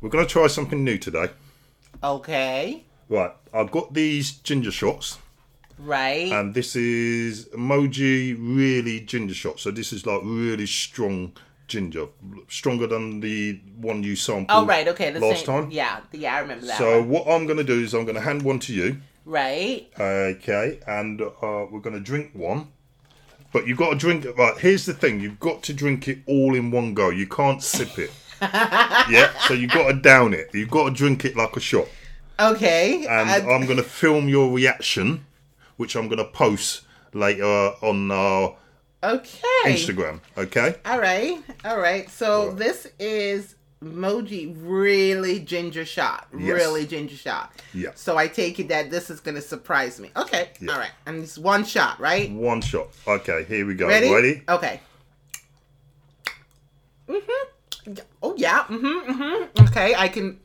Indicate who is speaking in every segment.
Speaker 1: We're going to try something new today.
Speaker 2: Okay.
Speaker 1: Right, I've got these ginger shots,
Speaker 2: Right.
Speaker 1: and this is emoji really ginger shot. So this is like really strong ginger, stronger than the one you sampled.
Speaker 2: oh, right. Okay. The
Speaker 1: last
Speaker 2: same.
Speaker 1: time.
Speaker 2: Yeah. Yeah, I remember that.
Speaker 1: So
Speaker 2: one.
Speaker 1: what I'm going to do is I'm going to hand one to you,
Speaker 2: Right.
Speaker 1: okay, and uh, we're going to drink one. But you've got to drink it. Right, here's the thing: you've got to drink it all in one go. You can't sip it. Yeah, so you've got to down it. You've got to drink it like a shot.
Speaker 2: Okay.
Speaker 1: and
Speaker 2: I-
Speaker 1: I'm going to film your reaction, which I'm going to post later on our
Speaker 2: okay.
Speaker 1: Instagram. Okay?
Speaker 2: All right. All right. So
Speaker 1: Right.
Speaker 2: this is MOJU really ginger shot.
Speaker 1: Yes.
Speaker 2: Really ginger shot.
Speaker 1: Yeah.
Speaker 2: So I take it that this is going to surprise me. Okay.
Speaker 1: Yeah.
Speaker 2: All right. And it's one shot, right?
Speaker 1: One shot. Okay, here we go.
Speaker 2: Ready?
Speaker 1: Ready?
Speaker 2: Okay. Mm-hmm. Oh yeah. Mm-hmm. Mm-hmm. Okay. I can.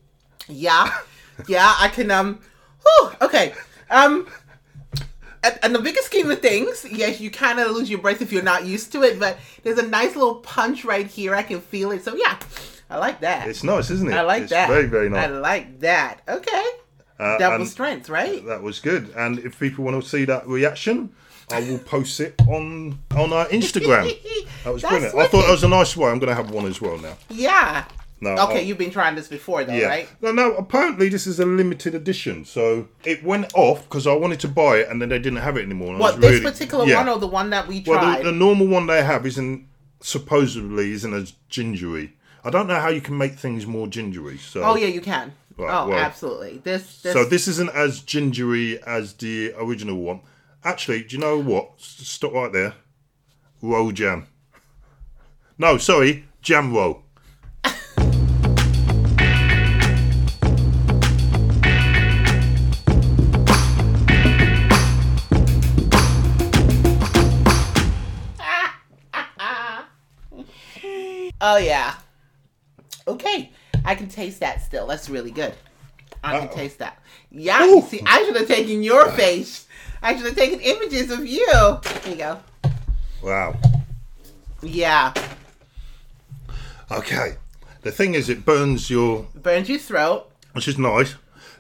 Speaker 2: Yeah. Yeah. I can. Um. Whew, okay. Um. And, and the biggest scheme of things, yes, you kind of lose your breath if you're not used to it, but there's a nice little punch right here. I can feel it. So yeah, I like that.
Speaker 1: It's nice, isn't it?
Speaker 2: I like
Speaker 1: it's
Speaker 2: that.
Speaker 1: Very, very nice.
Speaker 2: I like that. Okay.
Speaker 1: Uh,
Speaker 2: Double strength, right?
Speaker 1: That was good. And if people want to see that reaction, I will post it on on our Instagram. That was
Speaker 2: That's
Speaker 1: brilliant. I thought
Speaker 2: wicked.
Speaker 1: that was a nice way. I'm going to have one as well now.
Speaker 2: Yeah.
Speaker 1: No,
Speaker 2: Okay,
Speaker 1: I'll-
Speaker 2: you've been trying this before, though,
Speaker 1: Yeah.
Speaker 2: right?
Speaker 1: No, no. Apparently, this is a limited edition, so it went off because I wanted to buy it, and then they didn't have it anymore.
Speaker 2: What this
Speaker 1: really-
Speaker 2: particular
Speaker 1: Yeah.
Speaker 2: one or the one that we
Speaker 1: Well,
Speaker 2: tried?
Speaker 1: the, the normal one they have isn't supposedly isn't as gingery. I don't know how you can make things more gingery. So,
Speaker 2: oh yeah, you can.
Speaker 1: Right,
Speaker 2: oh,
Speaker 1: well-
Speaker 2: absolutely. This, this.
Speaker 1: so this isn't as gingery as the original one. Actually, do you know what? Stop right there. Roll jam. No, sorry, jam roll.
Speaker 2: Oh yeah. Okay, I can taste that still. That's really good. I can
Speaker 1: Uh-oh.
Speaker 2: taste that. Yeah. See, I should have taken your face. I taking images of you. Here you go.
Speaker 1: Wow.
Speaker 2: Yeah.
Speaker 1: Okay. The thing is, it burns your
Speaker 2: Burns your throat.
Speaker 1: which is nice.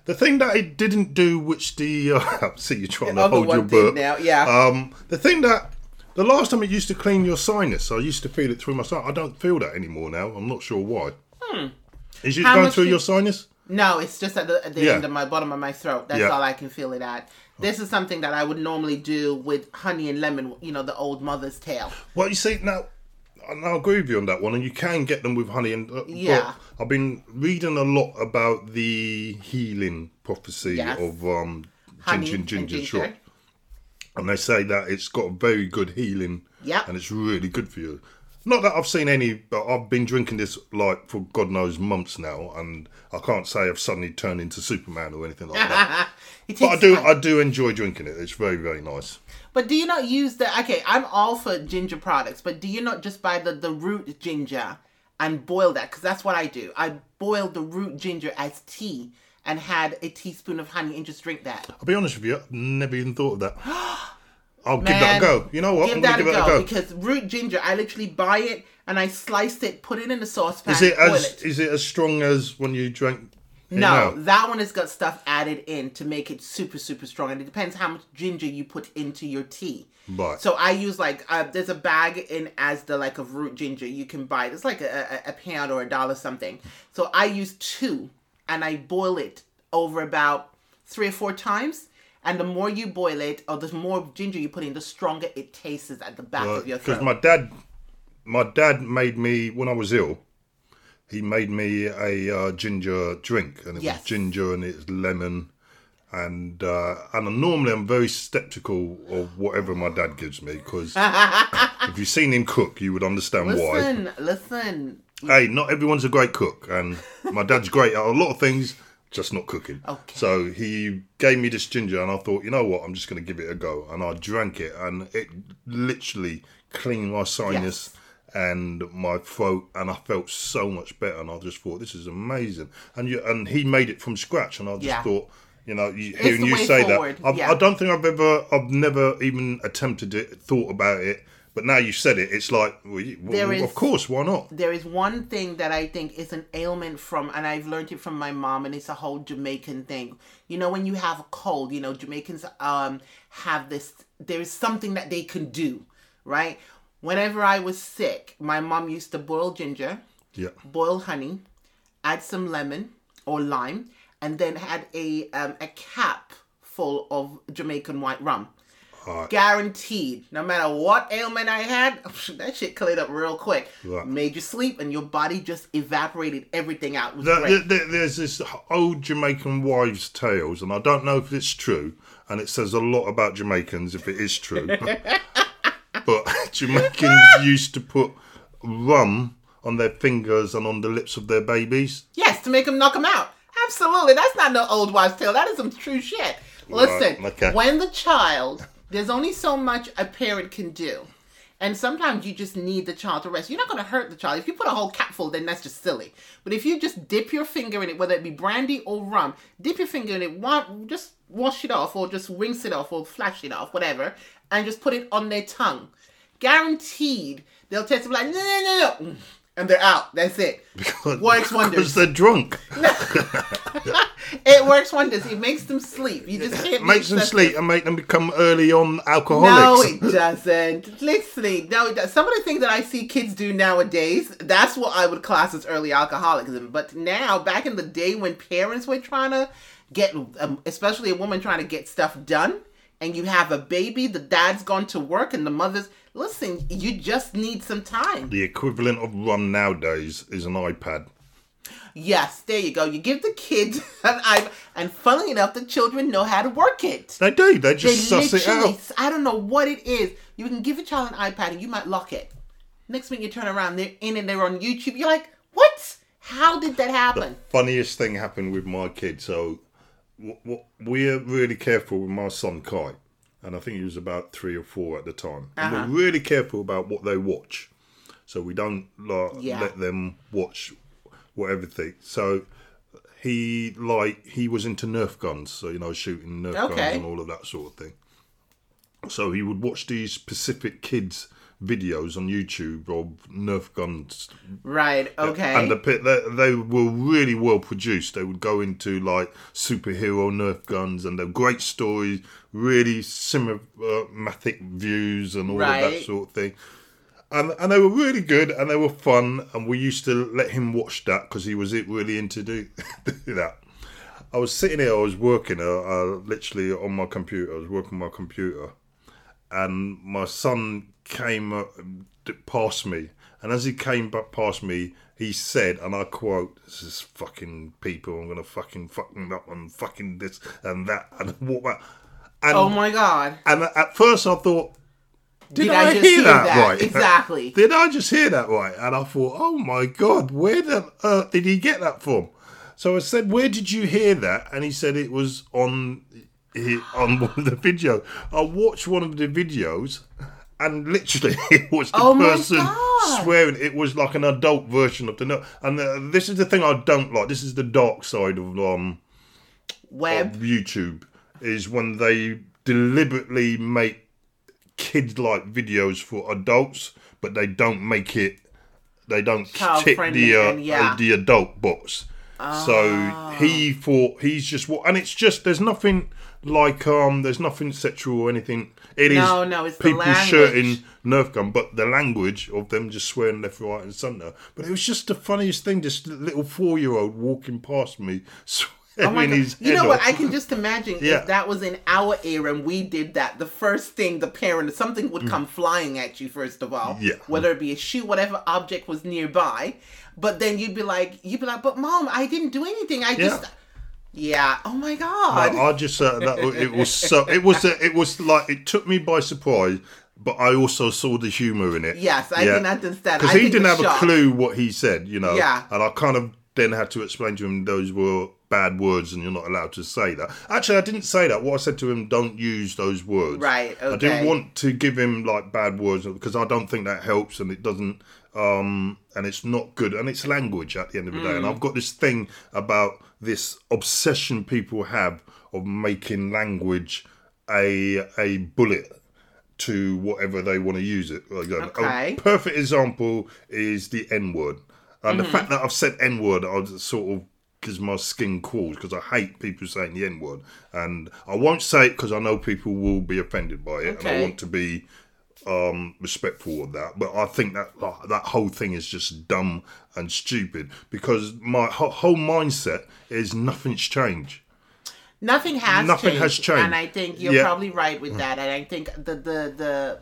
Speaker 1: The thing that it didn't do, which the uh, see you trying to hold your burp.
Speaker 2: now, yeah.
Speaker 1: Um, the thing that the last time it used to clean your sinus, I used to feel it through my sinus. I don't feel that anymore now. I'm not sure why. Is it
Speaker 2: Hmm. How
Speaker 1: going through
Speaker 2: do-
Speaker 1: your sinus?
Speaker 2: No, it's just at the, at the
Speaker 1: Yeah.
Speaker 2: end of my bottom of my throat. That's
Speaker 1: Yeah.
Speaker 2: all I can feel it at. This is something that I would normally do with honey and lemon. You know, the old mother's tale.
Speaker 1: Well, you see now. I agree with you on that one, and you can get them with honey. And uh,
Speaker 2: Yeah.
Speaker 1: I've been reading a lot about the healing prophecy
Speaker 2: Yes.
Speaker 1: of um,
Speaker 2: Honey
Speaker 1: ginger,
Speaker 2: and
Speaker 1: ginger,
Speaker 2: ginger.
Speaker 1: shot. and they say that it's got a very good healing
Speaker 2: Yeah,
Speaker 1: and it's really good for you not that i've seen any but i've been drinking this like for god knows months now and i can't say i've suddenly turned into superman or anything like that but i do
Speaker 2: time.
Speaker 1: i do enjoy drinking it it's very very nice
Speaker 2: But do you not use the okay? I'm all for ginger products, but do you not just buy the the root ginger and boil that? Because that's what I do. I boil the root ginger as tea and had a teaspoon of honey and just drink that.
Speaker 1: i'll be honest with you i've never even thought of that i'll give that a go you know what
Speaker 2: Give
Speaker 1: i'm
Speaker 2: that
Speaker 1: gonna
Speaker 2: a
Speaker 1: give
Speaker 2: go,
Speaker 1: it a go
Speaker 2: because root ginger, I literally buy it and I slice it, put it in a saucepan,
Speaker 1: is it as
Speaker 2: it.
Speaker 1: is it as strong as when you drank
Speaker 2: No, that one has got stuff added in to make it super, super strong. And it depends how much ginger you put into your tea.
Speaker 1: Right.
Speaker 2: So I use like, uh, there's a bag in Asda, like of root ginger you can buy. It's like a, a, a pound or a dollar something. So I use two and I boil it over about three or four times. And the more you boil it, or the more ginger you put in, the stronger it tastes at the back of your throat because
Speaker 1: my dad my dad made me when i was ill he made me a uh, ginger drink and it
Speaker 2: Yes.
Speaker 1: was ginger and it's lemon and uh, and normally i'm very skeptical of whatever my dad gives me because if you've seen him cook you would understand why
Speaker 2: listen, listen.
Speaker 1: hey not everyone's a great cook and my dad's great at a lot of things just not cooking.
Speaker 2: Okay.
Speaker 1: so he gave me this ginger and i thought you know what? I'm just going to give it a go. And i drank it and it literally cleaned my sinus and my throat and i felt so much better. And i just thought this is amazing. And you and he made it from scratch. And i just
Speaker 2: Yeah.
Speaker 1: thought you know, you, hearing you say
Speaker 2: forward,
Speaker 1: that, I've,
Speaker 2: yeah.
Speaker 1: I don't think I've ever, I've never even attempted it, thought about it, But now you said it, it's like, well, well,
Speaker 2: There
Speaker 1: of course, why not?
Speaker 2: there is one thing that I think is an ailment from, and I've learned it from my mom, and it's a whole Jamaican thing. You know, when you have a cold, you know, Jamaicans um have this. There is something that they can do, right? Whenever I was sick, my mom used to boil ginger,
Speaker 1: Yeah.
Speaker 2: boil honey, add some lemon or lime, and then had a um, a cap full of Jamaican white rum. Guaranteed, no matter what ailment I had, that shit cleared up real quick.
Speaker 1: Right.
Speaker 2: Made you sleep, and your body just evaporated everything out. It was
Speaker 1: There-
Speaker 2: great.
Speaker 1: there- there's this old Jamaican wives' tales, and I don't know if it's true, and it says a lot about Jamaicans if it is true. but Jamaicans used to put rum on their fingers and on the lips of their babies.
Speaker 2: Yes, to make them knock them out. Absolutely, that's not no old wives' tale. That is some true shit. Listen,
Speaker 1: okay.
Speaker 2: when the child, there's only so much a parent can do. And sometimes you just need the child to rest. You're not going to hurt the child. If you put a whole capful, then that's just silly. But if you just dip your finger in it, whether it be brandy or rum, dip your finger in it, just wash it off or just rinse it off or flash it off, whatever, and just put it on their tongue. Guaranteed, they'll test it like, no, no, no, no. And they're out. That's it. Works wonders.
Speaker 1: Because they're drunk.
Speaker 2: It works wonders. It makes them sleep. You just can't be
Speaker 1: Makes them sleep and make them become early on alcoholics.
Speaker 2: No, it doesn't. Literally, no. It does. Some of the things that I see kids do nowadays, that's what I would class as early alcoholism. But now, back in the day when parents were trying to get, um, especially a woman trying to get stuff done, and you have a baby, the dad's gone to work, and the mother's listen. You just need some time.
Speaker 1: the equivalent of rum nowadays is an iPad.
Speaker 2: Yes, there you go. You give the kid an iPad, and funnily enough, the children know how to work it.
Speaker 1: They do. They
Speaker 2: They
Speaker 1: just suss it out.
Speaker 2: I don't know what it is. You can give a child an iPad and you might lock it. Next minute you turn around, they're in and they're on YouTube. You're like, what? How did that happen?
Speaker 1: funniest thing happened with my kid. So w- w- we're really careful with my son Kai, and I think he was about three or four at the time. And
Speaker 2: Uh-huh.
Speaker 1: we're really careful about what they watch, so we don't like,
Speaker 2: Yeah.
Speaker 1: let them watch whatever thing. So he like he was into Nerf guns, so you know shooting Nerf
Speaker 2: Okay.
Speaker 1: guns and all of that sort of thing. So he would watch these Pacific kids videos on YouTube of Nerf guns
Speaker 2: Right, okay.
Speaker 1: and the pit they, they were really well produced. They would go into like superhero Nerf guns, and they're great stories, really cinematic views, and all of that sort of thing. And and they were really good, and they were fun. And we used to let him watch that because he was really into do, do that. I was sitting here, I was working, uh, uh, literally on my computer. I was working on my computer, and my son came uh, past me. And as he came back past me, he said, and I quote, "This is fucking people. I'm gonna fucking fucking up and fucking this and that and walk back." And,
Speaker 2: oh my god.
Speaker 1: and at first I thought, did,
Speaker 2: Did
Speaker 1: I,
Speaker 2: I just
Speaker 1: hear,
Speaker 2: hear
Speaker 1: that,
Speaker 2: that?
Speaker 1: right?
Speaker 2: Exactly.
Speaker 1: did I just hear that right? And I thought, oh my god, where the earth did he get that from? So I said, where did you hear that? And he said it was on on one of the video. I watched one of the videos, and literally it was the
Speaker 2: Oh
Speaker 1: person swearing. It was like an adult version of the no. And uh, this is the thing I don't like. This is the dark side of um
Speaker 2: Web.
Speaker 1: of YouTube is when they deliberately make kid like videos for adults, but they don't make it. They don't
Speaker 2: Child
Speaker 1: tick the uh,
Speaker 2: and yeah.
Speaker 1: uh, the adult box. So he thought he's just what, and it's just there's nothing like um there's nothing sexual or anything. It is
Speaker 2: No, no, it's
Speaker 1: people shirting Nerf gun, but the language of them just swearing left, right, and centre. But it was just the funniest thing. This little four year old walking past me
Speaker 2: Oh my God. You know what? I can just imagine
Speaker 1: Yeah.
Speaker 2: if that was in our era and we did that. The first thing the parent, something would come flying at you. First of all,
Speaker 1: Mm. Yeah.
Speaker 2: Whether it be a shoe, whatever object was nearby, but then you'd be like, you'd be like, but mom, I didn't do anything. I just, yeah. Oh my god.
Speaker 1: No, I just uh, that, it was so it was uh, it was like it took me by surprise, but I also saw the humour in it.
Speaker 2: Yes, I can understand.
Speaker 1: because he didn't have
Speaker 2: shock-
Speaker 1: a clue what he said, you know.
Speaker 2: Yeah.
Speaker 1: and I kind of then had to explain to him those were bad words and you're not allowed to say that. Actually, I didn't say that. What I said to him, don't use those words.
Speaker 2: Right,
Speaker 1: I didn't want to give him like bad words because I don't think that helps and it doesn't. Um, and it's not good, and it's language at the end of the day.
Speaker 2: Mm.
Speaker 1: And I've got this thing about this obsession people have of making language a a bullet to whatever they want to use it. Like,
Speaker 2: Okay.
Speaker 1: A perfect example is the N word. And the fact that I've said N word, I was sort of gives my skin crawls because I hate people saying the N word. And I won't say it because I know people will be offended by it. And I want to be um, respectful of that. But I think that like, that whole thing is just dumb and stupid because my whole, whole mindset is nothing's changed.
Speaker 2: Nothing has
Speaker 1: Nothing
Speaker 2: changed,
Speaker 1: has changed.
Speaker 2: and I think you're
Speaker 1: Yeah.
Speaker 2: Probably right with that. And I think the the the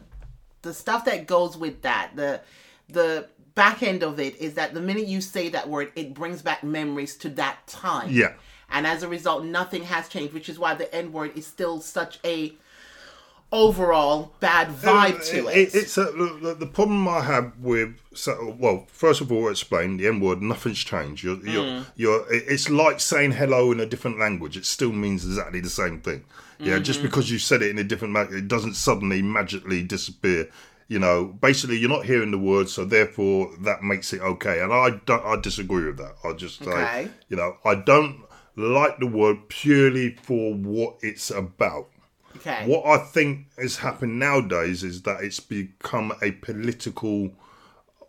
Speaker 2: the stuff that goes with that, the the back end of it is that the minute you say that word, it brings back memories to that time.
Speaker 1: Yeah.
Speaker 2: And as a result, nothing has changed, which is why the N word is still such a overall bad vibe to it.
Speaker 1: it's a, the, the problem I have with so, well, first of all, explain the N word. Nothing's changed. You're, you're,
Speaker 2: Mm.
Speaker 1: you're. It's like saying hello in a different language. It still means exactly the same thing. Yeah,
Speaker 2: Mm-hmm.
Speaker 1: just because you said it in a different language, it doesn't suddenly magically disappear. You know, basically, you're not hearing the word, so therefore that makes it okay. And I don't. I disagree with that. I just say,
Speaker 2: Okay.
Speaker 1: you know, I don't like the word purely for what it's about.
Speaker 2: okay.
Speaker 1: What I think has happened nowadays is that it's become a political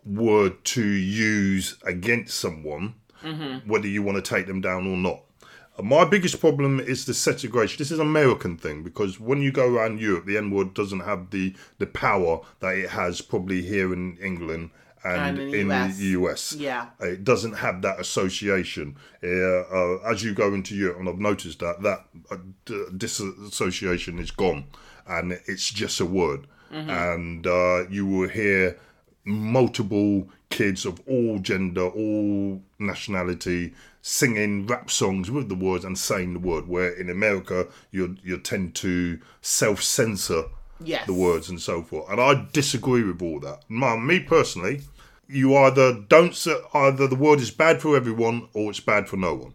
Speaker 1: word to use against someone, mm-hmm. whether you want to take them down or not. My biggest problem is the segregation. This is an American thing because when you go around Europe, the N word doesn't have the, the power that it has probably here in England and,
Speaker 2: And in the
Speaker 1: in
Speaker 2: US.
Speaker 1: the US.
Speaker 2: Yeah.
Speaker 1: It doesn't have that association. Uh, uh, as you go into Europe, and I've noticed that that uh, d- disassociation is gone, and it's just a word. And uh, you will hear multiple kids of all gender, all nationality, singing rap songs with the words and saying the word. Where in America, you you tend to self censor
Speaker 2: Yes.
Speaker 1: the words and so forth. And I disagree with all that. My, me personally, you either don't either the word is bad for everyone or it's bad for no one.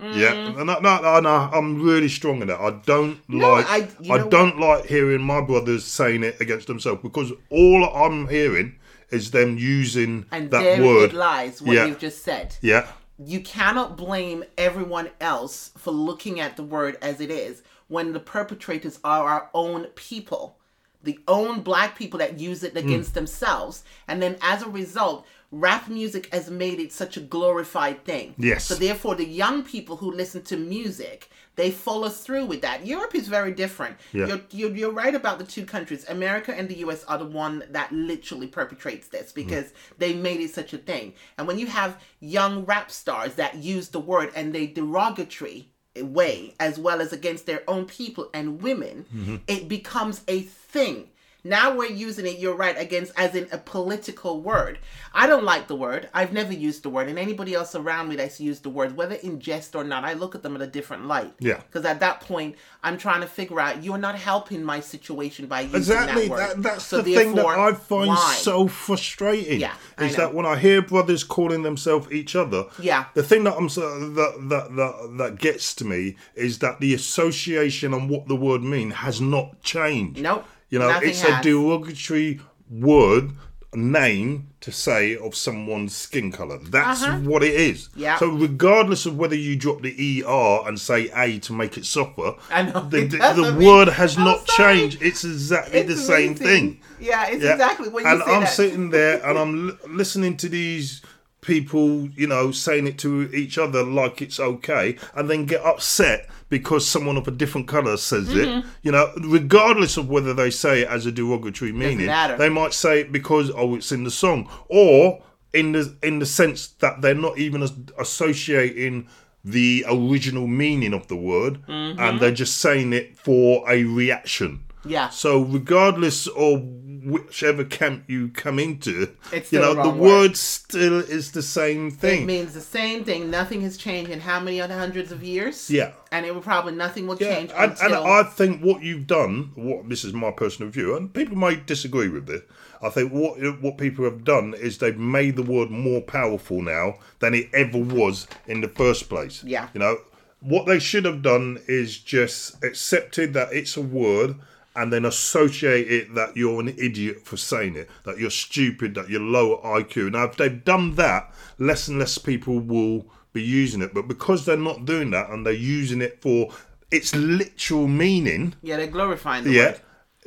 Speaker 1: Yeah,
Speaker 2: Mm.
Speaker 1: and I, no, no, no, I'm really strong in that. I don't like,
Speaker 2: I-
Speaker 1: I, don't like hearing my brothers saying it against themselves because all I'm hearing is them using
Speaker 2: and
Speaker 1: that word.
Speaker 2: lies, what
Speaker 1: Yeah.
Speaker 2: you've just said.
Speaker 1: Yeah,
Speaker 2: you cannot blame everyone else for looking at the word as it is when the perpetrators are our own people the own black people that use it hmm. against themselves. And then as a result rap music has made it such a glorified thing.
Speaker 1: Yes.
Speaker 2: so therefore the young people who listen to music they follow through with that. Europe is very different.
Speaker 1: Yeah.
Speaker 2: you're, you're, you're right about the two countries. America and the us are the one that literally perpetrates this because mm. they made it such a thing. And when you have young rap stars that use the word and they derogatory way as well as against their own people and women mm-hmm. it becomes a thing now we're using it you're right against as in a political word i don't like the word i've never used the word and anybody else around me that's used the word whether in jest or not i look at them in a different light
Speaker 1: Yeah.
Speaker 2: because at that point i'm trying to figure out you're not helping my situation by using
Speaker 1: exactly.
Speaker 2: that word
Speaker 1: That, that's
Speaker 2: So
Speaker 1: the thing that I find
Speaker 2: why?
Speaker 1: so frustrating.
Speaker 2: Yeah,
Speaker 1: is that when I hear brothers calling themselves each other,
Speaker 2: Yeah.
Speaker 1: the thing that I'm so, that, that that that gets to me is that the association and what the word mean has not changed.
Speaker 2: Nope,
Speaker 1: You know,
Speaker 2: nothing
Speaker 1: it's a derogatory word name to say of someone's skin color. That's what it is.
Speaker 2: Uh-huh. Yeah.
Speaker 1: So regardless of whether you drop the er and say a to make it softer,
Speaker 2: I know,
Speaker 1: the, the, the
Speaker 2: mean-
Speaker 1: word has
Speaker 2: I'm
Speaker 1: not
Speaker 2: sorry.
Speaker 1: changed. It's exactly the
Speaker 2: It's
Speaker 1: same
Speaker 2: amazing.
Speaker 1: thing.
Speaker 2: yeah it's
Speaker 1: Yeah.
Speaker 2: exactly what you
Speaker 1: and I'm
Speaker 2: that
Speaker 1: sitting there and I'm l- listening to these people, you know, saying it to each other like it's okay, and then get upset because someone of a different colour says it. Mm-hmm. You know, regardless of whether they say it as a derogatory meaning, they might say it because oh, it's in the song, or in the in the sense that they're not even associating the original meaning of the word, and mm-hmm. they're just saying it for a reaction.
Speaker 2: Yeah.
Speaker 1: So regardless of whichever camp you come into,
Speaker 2: It's
Speaker 1: you know
Speaker 2: the
Speaker 1: the word
Speaker 2: word.
Speaker 1: still is the same thing.
Speaker 2: It means the same thing. Nothing has changed in how many other hundreds of years?
Speaker 1: Yeah.
Speaker 2: And it will probably nothing will
Speaker 1: yeah,
Speaker 2: change
Speaker 1: and, and I think what you've done, what this is my personal view, and people may disagree with this. I think what what people have done is they've made the word more powerful now than it ever was in the first place.
Speaker 2: Yeah.
Speaker 1: you know what they should have done is just accepted that it's a word and then associate it that you're an idiot for saying it, that you're stupid, that you're low IQ. Now, if they've done that, less and less people will be using it. But because they're not doing that and they're using it for its literal meaning,
Speaker 2: yeah, they're glorifying the
Speaker 1: yeah,
Speaker 2: word.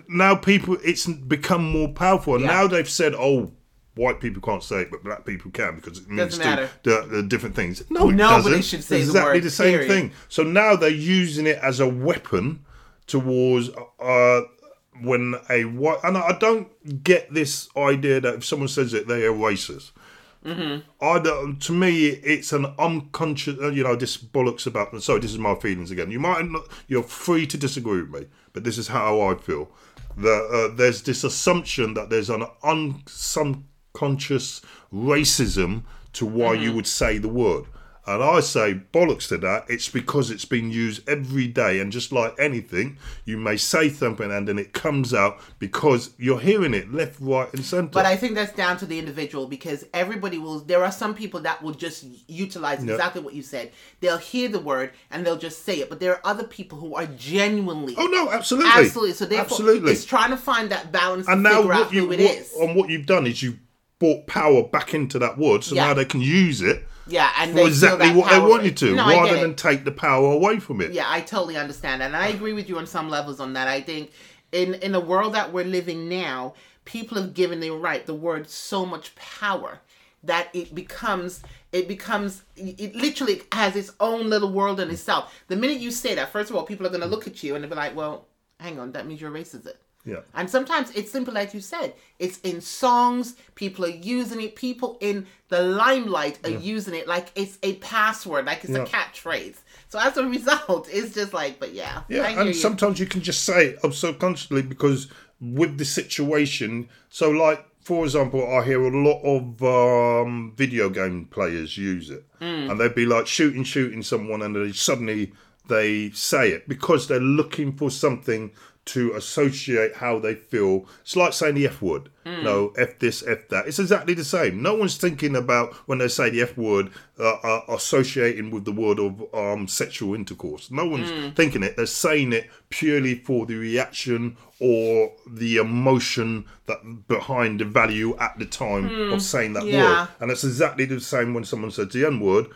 Speaker 1: now people it's become more powerful and
Speaker 2: Yeah.
Speaker 1: now they've said oh white people can't say it but black people can because it means
Speaker 2: matter.
Speaker 1: the, uh, the different things no
Speaker 2: Nobody
Speaker 1: doesn't
Speaker 2: should say
Speaker 1: It's
Speaker 2: the
Speaker 1: exactly
Speaker 2: word,
Speaker 1: the same
Speaker 2: period.
Speaker 1: thing so now they're using it as a weapon towards uh when a white and I don't get this idea that if someone says it they are racist I don't, to me, it's an unconscious. uh, You know, this bollocks about. Sorry, this is my feelings again. You might not. You're free to disagree with me, but this is how I feel. That uh, there's this assumption that there's an un, subconscious racism to why you would say the word. And I say bollocks to that. It's because it's been used every day, and just like anything, you may say something and then it comes out because you're hearing it left, right, and centre.
Speaker 2: But I think that's down to the individual because everybody will. There are some people that will just utilize exactly what you said. They'll hear the word and they'll just say it. But there are other people who are genuinely,
Speaker 1: oh no, absolutely,
Speaker 2: absolutely. So therefore,
Speaker 1: absolutely.
Speaker 2: it's trying to find that balance
Speaker 1: and now
Speaker 2: figure out
Speaker 1: what you
Speaker 2: who it
Speaker 1: what,
Speaker 2: is.
Speaker 1: and what you've done is you've brought power back into that word, so
Speaker 2: Yeah.
Speaker 1: now they can use it
Speaker 2: yeah, and they
Speaker 1: exactly what they
Speaker 2: power-
Speaker 1: want you to,
Speaker 2: No,
Speaker 1: rather than take the power away from it.
Speaker 2: Yeah, I totally understand that, and I agree with you on some levels on that. I think in in the world that we're living now, people have given the right the word so much power that it becomes it becomes it literally has its own little world in itself. The minute you say that, first of all, people are going to look at you and they'll be like, "Well, hang on, that means you're racist."
Speaker 1: Yeah.
Speaker 2: And sometimes it's simple, like you said. It's in songs. People are using it. People in the limelight are using it like it's a password, like it's
Speaker 1: Yeah.
Speaker 2: a catchphrase. So as a result, it's just like, but yeah,
Speaker 1: Yeah, and
Speaker 2: you.
Speaker 1: sometimes you can just say it subconsciously because with the situation, so like for example, I hear a lot of um, video game players use it,
Speaker 2: Mm.
Speaker 1: and they'd be like shooting, shooting someone, and they suddenly they say it because they're looking for something to associate how they feel. It's like saying the F word.
Speaker 2: Mm.
Speaker 1: No, F this, F that. It's exactly the same. No one's thinking about when they say the F word, uh, uh, associating with the word of um, sexual intercourse. No one's
Speaker 2: Mm.
Speaker 1: thinking it. They're saying it purely for the reaction or the emotion that behind the value at the time of saying that.
Speaker 2: Yeah.
Speaker 1: word. And it's exactly the same when someone says the N word.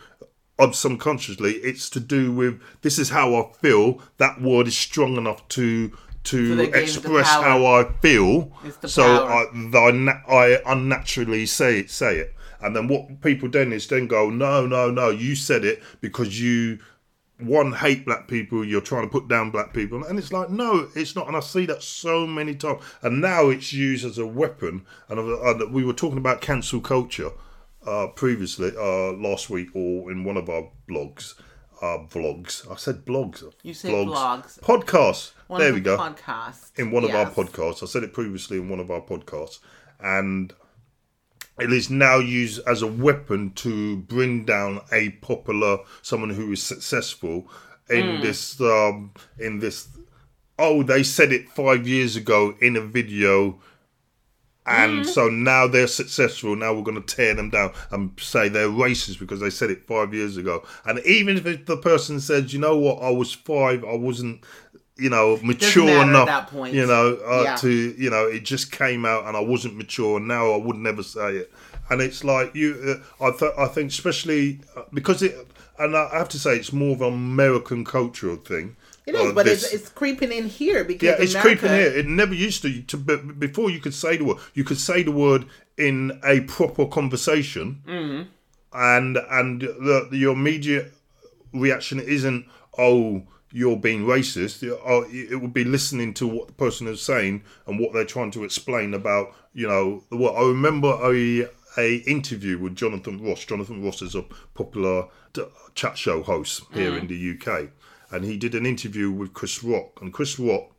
Speaker 1: Of subconsciously, it's to do with this is how I feel. That word is strong enough to to
Speaker 2: they gave it the
Speaker 1: express how I feel. So. I, I, I unnaturally say it, say it, and then what people then is then go, no, no, no, you said it because you one hate black people. You're trying to put down black people, and it's like no, it's not. And I see that so many times, and now it's used as a weapon. And, and we were talking about cancel culture uh, previously uh, last week, or in one of our blogs. Uh, vlogs. I said blogs.
Speaker 2: You say blogs.
Speaker 1: Podcasts.
Speaker 2: One
Speaker 1: there we go
Speaker 2: Podcasts
Speaker 1: in one of our podcasts. I said it previously in one of our podcasts, and it is now used as a weapon to bring down a popular someone who is successful in this um, in this. Oh, they said it five years ago in a video. And so now they're successful. Now we're going to tear them down and say they're racist because they said it five years ago. And even if the person says, you know what, I was five, I wasn't, you know, mature enough,
Speaker 2: that point.
Speaker 1: you know, uh,
Speaker 2: Yeah.
Speaker 1: to, you know, it just came out and I wasn't mature. And now I would never say it. And it's like you, uh, I, th- I think, especially uh, because it, and I have to say, it's more of an American cultural thing.
Speaker 2: It is, but it's, it's creeping in here because
Speaker 1: yeah, it's
Speaker 2: America,
Speaker 1: creeping here. It never used to. To be- before you could say the word, you could say the word in a proper conversation,
Speaker 2: Mm.
Speaker 1: and and the, your immediate reaction isn't oh you're being racist. Oh, it would be listening to what the person is saying and what they're trying to explain about you know the word. I remember a a interview with Jonathan Ross. Jonathan Ross is a popular chat show host here
Speaker 2: Mm.
Speaker 1: in the UK, and he did an interview with Chris Rock, and Chris Rock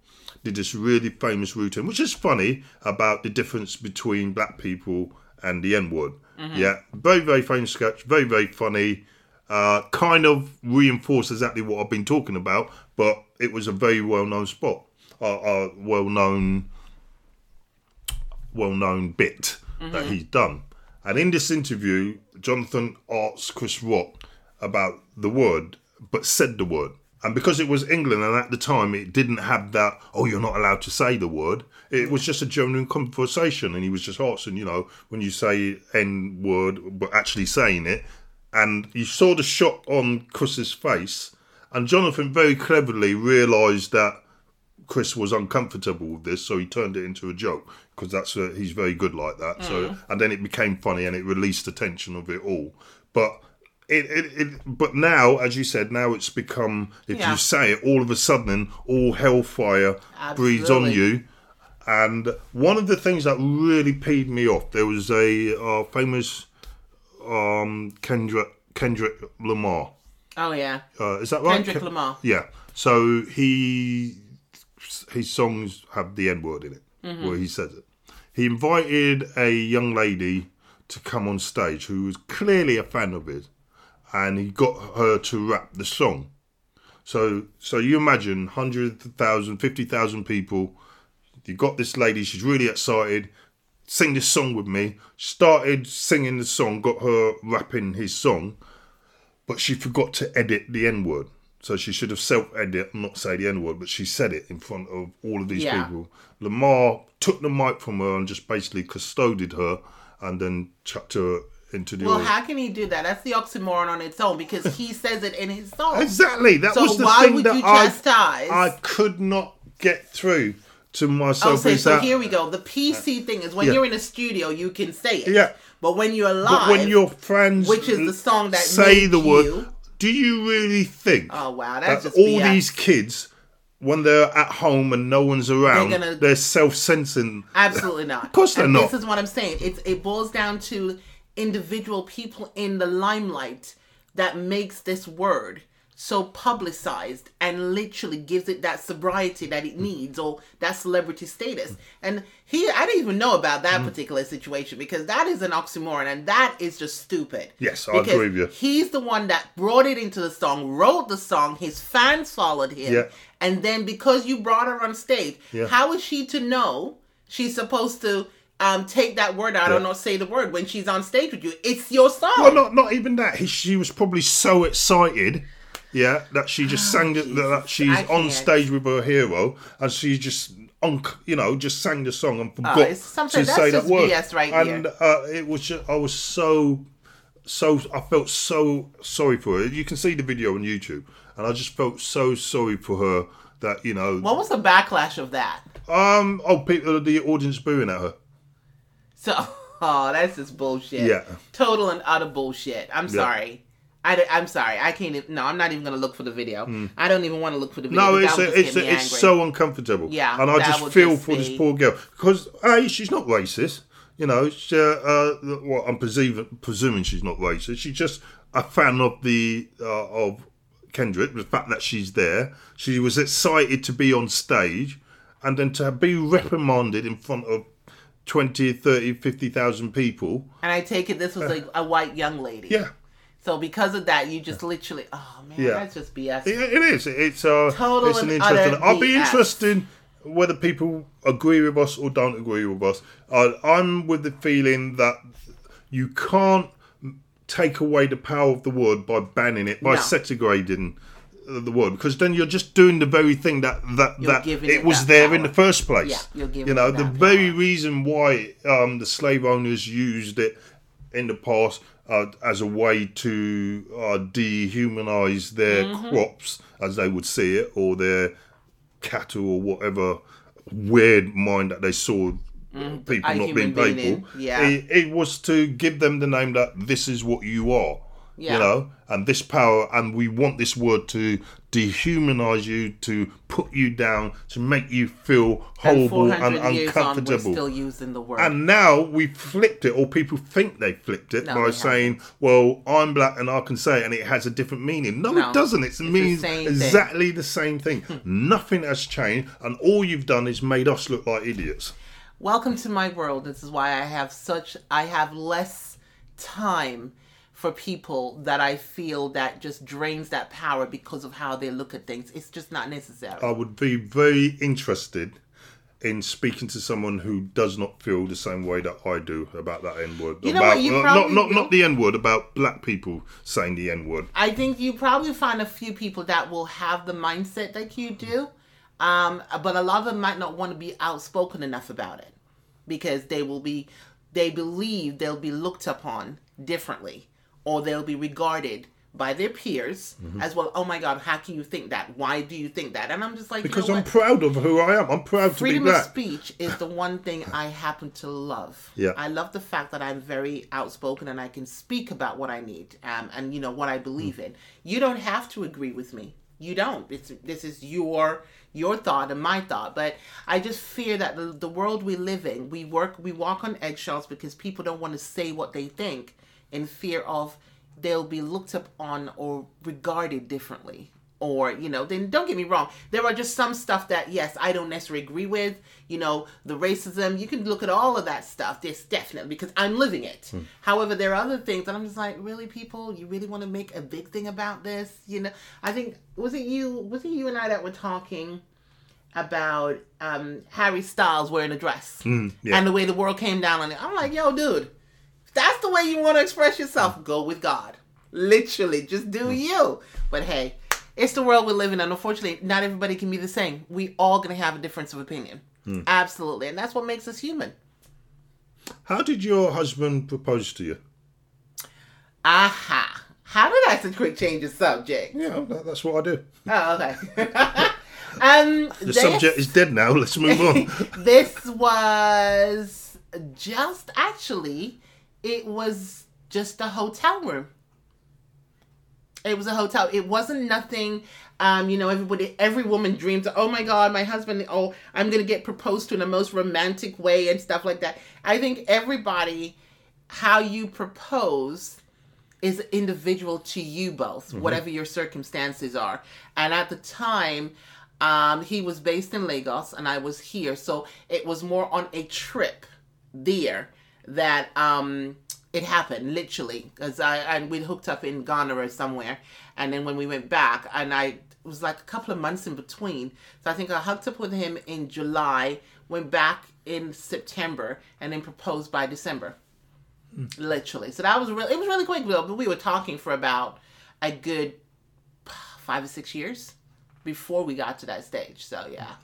Speaker 1: did this really famous routine, which is funny about the difference between black people and the N word. Yeah, very very famous sketch, very very funny. Uh, kind of reinforced exactly what I've been talking about, but it was a very well known spot, uh, uh, well known, well known bit that he's done. And in this interview, Jonathan asked Chris Rock about the word, but said the word. And because it was England, and at the time it didn't have that, oh, you're not allowed to say the word. It was just a genuine conversation, and he was just asking, you know, when you say N word, but actually saying it. And you saw the shock on Chris's face, and Jonathan very cleverly realised that Chris was uncomfortable with this, so he turned it into a joke because that's uh, he's very good like that. So
Speaker 2: Mm.
Speaker 1: and then it became funny and it released the tension of it all. But it, it, it but now, as you said, now it's become if
Speaker 2: Yeah.
Speaker 1: you say it, all of a sudden, all hellfire breathes on you. And one of the things that really peed me off, there was a uh, famous um, Kendrick Kendrick Lamar.
Speaker 2: Oh yeah,
Speaker 1: Uh, is that right?
Speaker 2: Kendrick
Speaker 1: Ken-
Speaker 2: Lamar.
Speaker 1: Yeah. So he his songs have the N word in it,
Speaker 2: Mm-hmm.
Speaker 1: where he says it. He invited a young lady to come on stage who was clearly a fan of his, and he got her to rap the song. So so you imagine hundred thousand, fifty thousand people. You got this lady. She's really excited. Sing this song with me. Started singing the song. Got her rapping his song but she forgot to edit the N word. So she should have self edit and not say the N word, but she said it in front of all of these
Speaker 2: Yeah.
Speaker 1: people. Lamar took the mic from her and just basically custodied her and then chucked her into the
Speaker 2: Well,
Speaker 1: audience.
Speaker 2: how can he do that? That's the oxymoron on its own because he says it in his song.
Speaker 1: Exactly. That
Speaker 2: So
Speaker 1: was the
Speaker 2: why
Speaker 1: thing
Speaker 2: would
Speaker 1: that
Speaker 2: you
Speaker 1: I,
Speaker 2: chastise?
Speaker 1: I could not get through to myself.
Speaker 2: Oh, so, so
Speaker 1: that-
Speaker 2: here we go. The PC thing is when
Speaker 1: Yeah.
Speaker 2: you're in a studio, you can say it.
Speaker 1: Yeah.
Speaker 2: But when you're live,
Speaker 1: but when your friends
Speaker 2: which is the song that
Speaker 1: say the word,
Speaker 2: you-
Speaker 1: do you really think
Speaker 2: oh wow, that's
Speaker 1: that
Speaker 2: just
Speaker 1: all
Speaker 2: BS.
Speaker 1: these kids, when they're at home and no one's around,
Speaker 2: They're gonna-
Speaker 1: they're self-censoring
Speaker 2: Absolutely not. Of
Speaker 1: course they're
Speaker 2: and
Speaker 1: not.
Speaker 2: This is what I'm saying. It's it boils down to individual people in the limelight that makes this word so publicized and literally gives it that sobriety that
Speaker 1: Mm.
Speaker 2: it needs or that celebrity status. And he I didn't even know about
Speaker 1: Mm.
Speaker 2: that particular situation because that is an oxymoron and that is just stupid.
Speaker 1: Yes, I agree with you.
Speaker 2: He's the one that brought it into the song, wrote the song, his fans followed him.
Speaker 1: Yeah.
Speaker 2: And then because you brought her on stage,
Speaker 1: Yeah.
Speaker 2: how is she to know she's supposed to um, take that word out or
Speaker 1: Yeah.
Speaker 2: not say the word when she's on stage with you? It's your song.
Speaker 1: Well, not not even that. He, she was probably so excited, yeah, that she just sang it. That she's on stage with her hero, and she just, you know, just sang the song and forgot
Speaker 2: Oh,
Speaker 1: to say that word.
Speaker 2: BS right
Speaker 1: and uh, it was just, I was so, so I felt so sorry for her. You can see the video on YouTube, and I just felt so sorry for her that you know,
Speaker 2: what was the backlash of that?
Speaker 1: um, oh, people, the audience booing at her.
Speaker 2: So, oh, that's just bullshit.
Speaker 1: Yeah.
Speaker 2: Total and utter bullshit. I'm sorry. I, am sorry. I can't even. No, I'm not even going to look for the video. I don't even want to look for the video.
Speaker 1: No, it's a, it's a, it's so uncomfortable.
Speaker 2: Yeah,
Speaker 1: and I just feel
Speaker 2: just
Speaker 1: for this poor girl because a she's not racist. You know, she, uh, uh, well, I'm presuming, presuming she's not racist. She's just a fan of the uh, of Kendrick. The fact that she's there, she was excited to be on stage, and then to be reprimanded in front of 20, 30, 50,000 people.
Speaker 2: And I take it this was a, a white young lady.
Speaker 1: Yeah,
Speaker 2: So because of that, you just literally. Oh man,
Speaker 1: Yeah.
Speaker 2: that's just BS.
Speaker 1: It, it is. It's uh,
Speaker 2: Total
Speaker 1: it's an interesting. I'll be interested whether people agree with us or don't agree with us. Uh, I'm with the feeling that you can't take away the power of the word by banning it by
Speaker 2: No.
Speaker 1: segregating the word because then you're just doing the very thing that that
Speaker 2: You're
Speaker 1: that it
Speaker 2: it
Speaker 1: was
Speaker 2: that
Speaker 1: there in the first place.
Speaker 2: Yeah, you're giving
Speaker 1: you know the very
Speaker 2: power.
Speaker 1: reason why um, the slave owners used it in the past uh, as a way to uh, dehumanize their
Speaker 2: Mm-hmm.
Speaker 1: crops, as they would see it, or their cattle, or whatever weird mind that they saw people
Speaker 2: A
Speaker 1: not being
Speaker 2: being
Speaker 1: people.
Speaker 2: in, yeah.
Speaker 1: It, it was to give them the name that this is what you are.
Speaker 2: Yeah.
Speaker 1: You know, and this power, and we want this word to dehumanize you, to put you down, to make you feel
Speaker 2: And
Speaker 1: horrible and
Speaker 2: 400 years on, we're
Speaker 1: uncomfortable.
Speaker 2: still using the word.
Speaker 1: And now we flipped it, or people think they flipped it
Speaker 2: No,
Speaker 1: by saying, "Well, I'm black and I can say it, and it has a different meaning." No,
Speaker 2: No,
Speaker 1: it doesn't. It means
Speaker 2: thing.
Speaker 1: exactly the same thing. Hmm. Nothing has changed, and all you've done is made us look like idiots.
Speaker 2: Welcome to my world. This is why I have such I have less time for people that I feel that just drains that power because of how they look at things. It's just not necessary.
Speaker 1: I would be very interested in speaking to someone who does not feel the same way that I do about that N word.
Speaker 2: You know
Speaker 1: about
Speaker 2: what, you probably
Speaker 1: not not not the N word about black people saying the N word.
Speaker 2: I think you probably find a few people that will have the mindset that you do, um, but a lot of them might not want to be outspoken enough about it because they will be, they believe they'll be looked upon differently or they'll be regarded by their peers
Speaker 1: Mm-hmm.
Speaker 2: as well. Oh my God, how can you think that? Why do you think that? And I'm just like, you
Speaker 1: Because
Speaker 2: know
Speaker 1: I'm
Speaker 2: what?
Speaker 1: proud of who I am. I'm proud to be
Speaker 2: freedom
Speaker 1: of
Speaker 2: speech is the one thing I happen to love.
Speaker 1: Yeah.
Speaker 2: I love the fact that I'm very outspoken and I can speak about what I need um, and you know what I believe in. You don't have to agree with me. You don't. It's this is your your thought and my thought. But I just fear that the, the world we live in, we work we walk on eggshells because people don't want to say what they think in fear of they'll be looked up on or regarded differently. Or you know then don't get me wrong there are just some stuff that yes i don't necessarily agree with you know the racism you can look at all of that stuff this definitely because i'm living it. However there are other things that i'm just like really people you really want to make a big thing about this you know? I think was it you was it you and i that were talking about um harry styles wearing a dress?
Speaker 1: Yeah.
Speaker 2: and the way the world came down on it. I'm like yo dude that's the way you want to express yourself. Go with god. Literally just do you. But hey it's the world we live in and unfortunately not everybody can be the same. We all gonna have a difference of opinion. Absolutely and that's what makes us human.
Speaker 1: How did your husband propose to you?
Speaker 2: aha. How did i so quick change the subject?
Speaker 1: Yeah, that, that's what I do.
Speaker 2: oh okay. Um
Speaker 1: The
Speaker 2: this-
Speaker 1: subject is dead now. Let's move on.
Speaker 2: this was just actually it was just a hotel room. It was a hotel. It wasn't nothing um you know everybody every woman dreams oh my god my husband oh i'm gonna get proposed to in the most romantic way and stuff like that. I think everybody how you propose is individual to you both, whatever your circumstances are. And at the time, um, he was based in Lagos and I was here, so it was more on a trip there that um, it happened literally because I and we hooked up in Ghana or somewhere, and then when we went back, and I it was like a couple of months in between. So I think I hooked up with him in July, went back in September, and then proposed by December literally. So that was really it was really quick. But we were talking for about a good five or six years before we got to that stage. So yeah,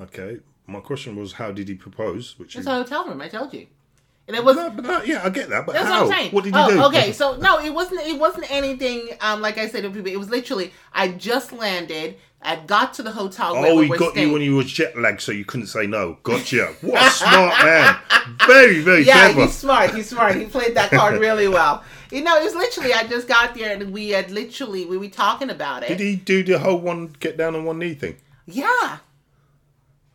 Speaker 1: Okay. My question was, how did he propose? Which
Speaker 2: it's
Speaker 1: is
Speaker 2: a hotel room. I told you, and it was.
Speaker 1: no, but that, yeah, I get that. But
Speaker 2: That's
Speaker 1: how?
Speaker 2: what I'm saying.
Speaker 1: What did you
Speaker 2: oh,
Speaker 1: do?
Speaker 2: Okay, so no, it wasn't. It wasn't anything. Um, like I said to people, it was literally. I just landed. I got to the hotel. where
Speaker 1: Oh,
Speaker 2: we
Speaker 1: he
Speaker 2: were
Speaker 1: got
Speaker 2: staying.
Speaker 1: you when you were jet lagged, so you couldn't say no. Gotcha. What a smart man. Very, very smart.
Speaker 2: Yeah,
Speaker 1: clever.
Speaker 2: he's smart. He's smart. He played that card really well. You know, it was literally. I just got there and we had literally we were talking about it.
Speaker 1: Did he do the whole one get down on one knee thing?
Speaker 2: Yeah.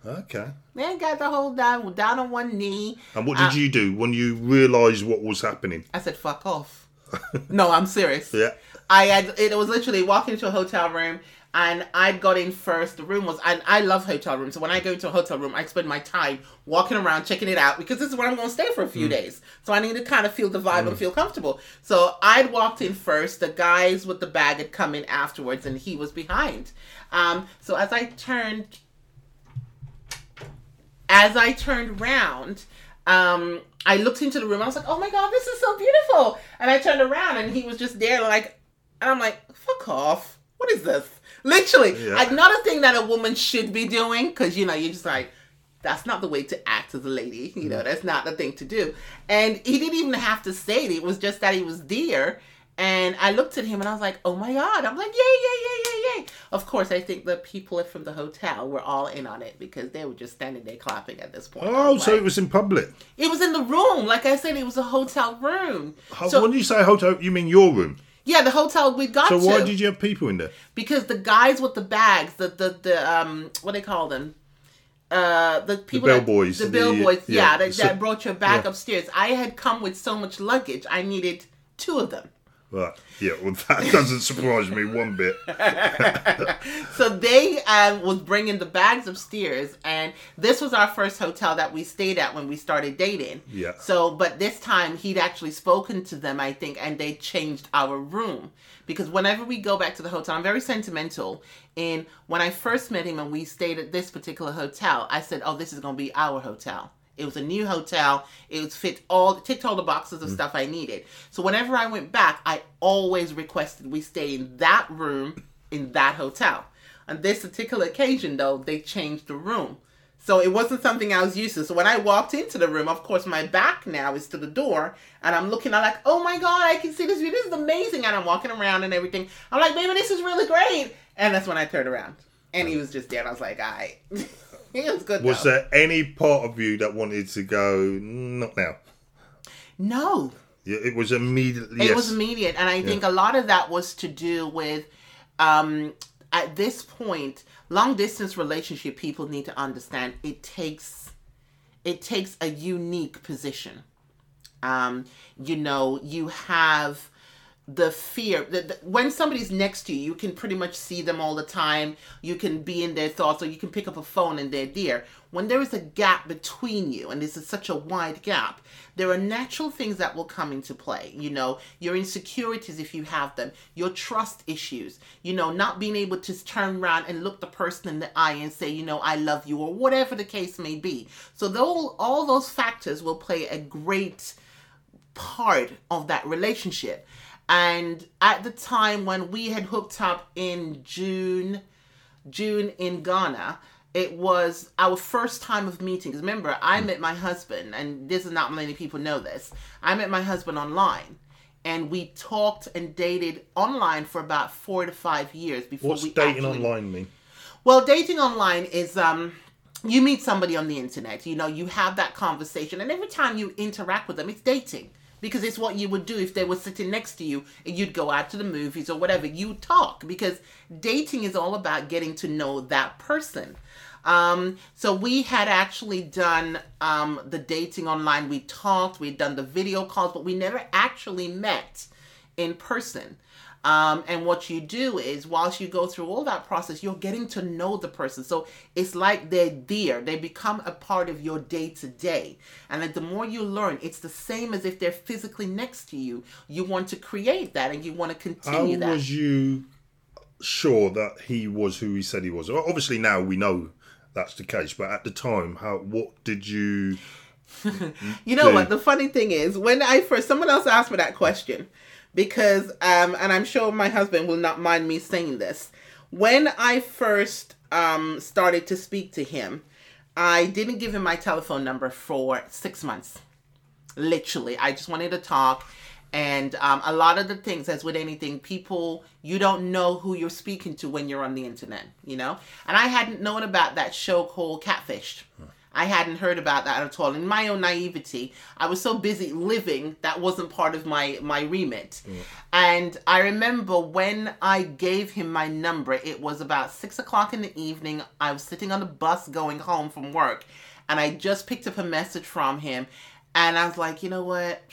Speaker 1: Okay.
Speaker 2: Man got the whole down down on one knee.
Speaker 1: And what did
Speaker 2: Uh,
Speaker 1: you do when you realised what was happening?
Speaker 2: I said, "Fuck off." no, I'm serious.
Speaker 1: Yeah.
Speaker 2: I had it was literally walking into a hotel room and I got in first. The room was and I love hotel rooms. So when I go into a hotel room, I spend my time walking around checking it out because this is where I'm going to stay for a few days. So I need to kind of feel the vibe and feel comfortable. So I'd walked in first. The guys with the bag had come in afterwards, and he was behind. Um, so as I turned, as I turned around, um, I looked into the room. I was like, "Oh my god, this is so beautiful!" And I turned around, and he was just there, like, and I'm like, "Fuck off! What is this?" Literally,
Speaker 1: Yeah.
Speaker 2: another thing that a woman should be doing, because you know, you're just like, that's not the way to act as a lady. You know, that's not the thing to do. And he didn't even have to say it. It was just that he was there. And I looked at him and I was like, oh my God. I'm like, yay, yay, yay, yay, yay. Of course, I think the people from the hotel were all in on it because they were just standing there clapping at this point.
Speaker 1: Oh, so
Speaker 2: like-
Speaker 1: it was in public.
Speaker 2: it was in the room. Like I said, it was a hotel room. So,
Speaker 1: when you say hotel, you mean your room.
Speaker 2: yeah, the hotel we got
Speaker 1: So
Speaker 2: to.
Speaker 1: why did you have people in there?
Speaker 2: because the guys with the bags, the the the um, what do they call them? Uh, the people that-
Speaker 1: bellboys,
Speaker 2: the,
Speaker 1: the-
Speaker 2: bellboys, yeah,
Speaker 1: yeah,
Speaker 2: that,
Speaker 1: so-
Speaker 2: that brought your bag
Speaker 1: yeah.
Speaker 2: upstairs. I had come with so much luggage, I needed two of them.
Speaker 1: Right. Yeah, well, that doesn't surprise me one bit.
Speaker 2: so they um, was bringing the bags upstairs, and this was our first hotel that we stayed at when we started dating.
Speaker 1: Yeah.
Speaker 2: So, but this time he'd actually spoken to them, I think, and they changed our room because whenever we go back to the hotel, I'm very sentimental. And when I first met him and we stayed at this particular hotel, I said, "Oh, this is gonna be our hotel." It was a new hotel. It was fit all ticked all the boxes of mm. stuff I needed. So whenever I went back, I always requested we stay in that room in that hotel. On this particular occasion, though, they changed the room. So it wasn't something I was used to. So when I walked into the room, of course, my back now is to the door, and I'm looking. I'm like, oh my god, I can see this view. This is amazing. And I'm walking around and everything. I'm like, baby, this is really great. And that's when I turned around, and he was just there. And I was like, all right. it was good.
Speaker 1: Was
Speaker 2: though.
Speaker 1: there any part of you that wanted to go? Not now.
Speaker 2: No.
Speaker 1: Yeah, it was immediately.
Speaker 2: It
Speaker 1: yes.
Speaker 2: was immediate, and I think a lot of that was to do with, um, at this point, long distance relationship. People need to understand it takes, it takes a unique position. Um, you know, you have the fear that when somebody's next to you, you can pretty much see them all the time. You can be in their thoughts, or you can pick up a phone and they're there. When there is a gap between you, and this is such a wide gap, there are natural things that will come into play. You know, your insecurities if you have them, your trust issues, you know, not being able to turn around and look the person in the eye and say, you know, I love you, or whatever the case may be. So, though all those factors will play a great part of that relationship. And at the time when we had hooked up in June, June in Ghana, it was our first time of meeting. remember, I met my husband, and this is not many people know this. I met my husband online, and we talked and dated online for about four to five years before
Speaker 1: What's
Speaker 2: we
Speaker 1: dating
Speaker 2: actually
Speaker 1: online mean?
Speaker 2: well, dating online is um you meet somebody on the internet, you know, you have that conversation and every time you interact with them, it's dating. Because it's what you would do if they were sitting next to you and you'd go out to the movies or whatever. You talk because dating is all about getting to know that person. Um, so we had actually done um, the dating online. We talked, we'd done the video calls, but we never actually met in person. Um, and what you do is, whilst you go through all that process, you're getting to know the person. So it's like they're there. They become a part of your day to day. And like the more you learn, it's the same as if they're physically next to you. You want to create that and you want to
Speaker 1: How
Speaker 2: continue that.
Speaker 1: was you sure that he was who he said he was? Obviously, now we know that's the case, but at the time, how what did you?
Speaker 2: You know
Speaker 1: do?
Speaker 2: what? The funny thing is, when I first, someone else asked me that question because, um, and I'm sure my husband will not mind me saying this. When I first um, started to speak to him, I didn't give him my telephone number for six months. Literally, I just wanted to talk. And um, a lot of the things, as with anything, people, you don't know who you're speaking to when you're on the internet, you know? And I hadn't known about that show called Catfish. I hadn't heard about that at all. In my own naivety, I was so busy living that wasn't part of my my remit. And I remember when I gave him my number, it was about six o'clock in the evening. I was sitting on the bus going home from work, and I just picked up a message from him, and I was like, you know what?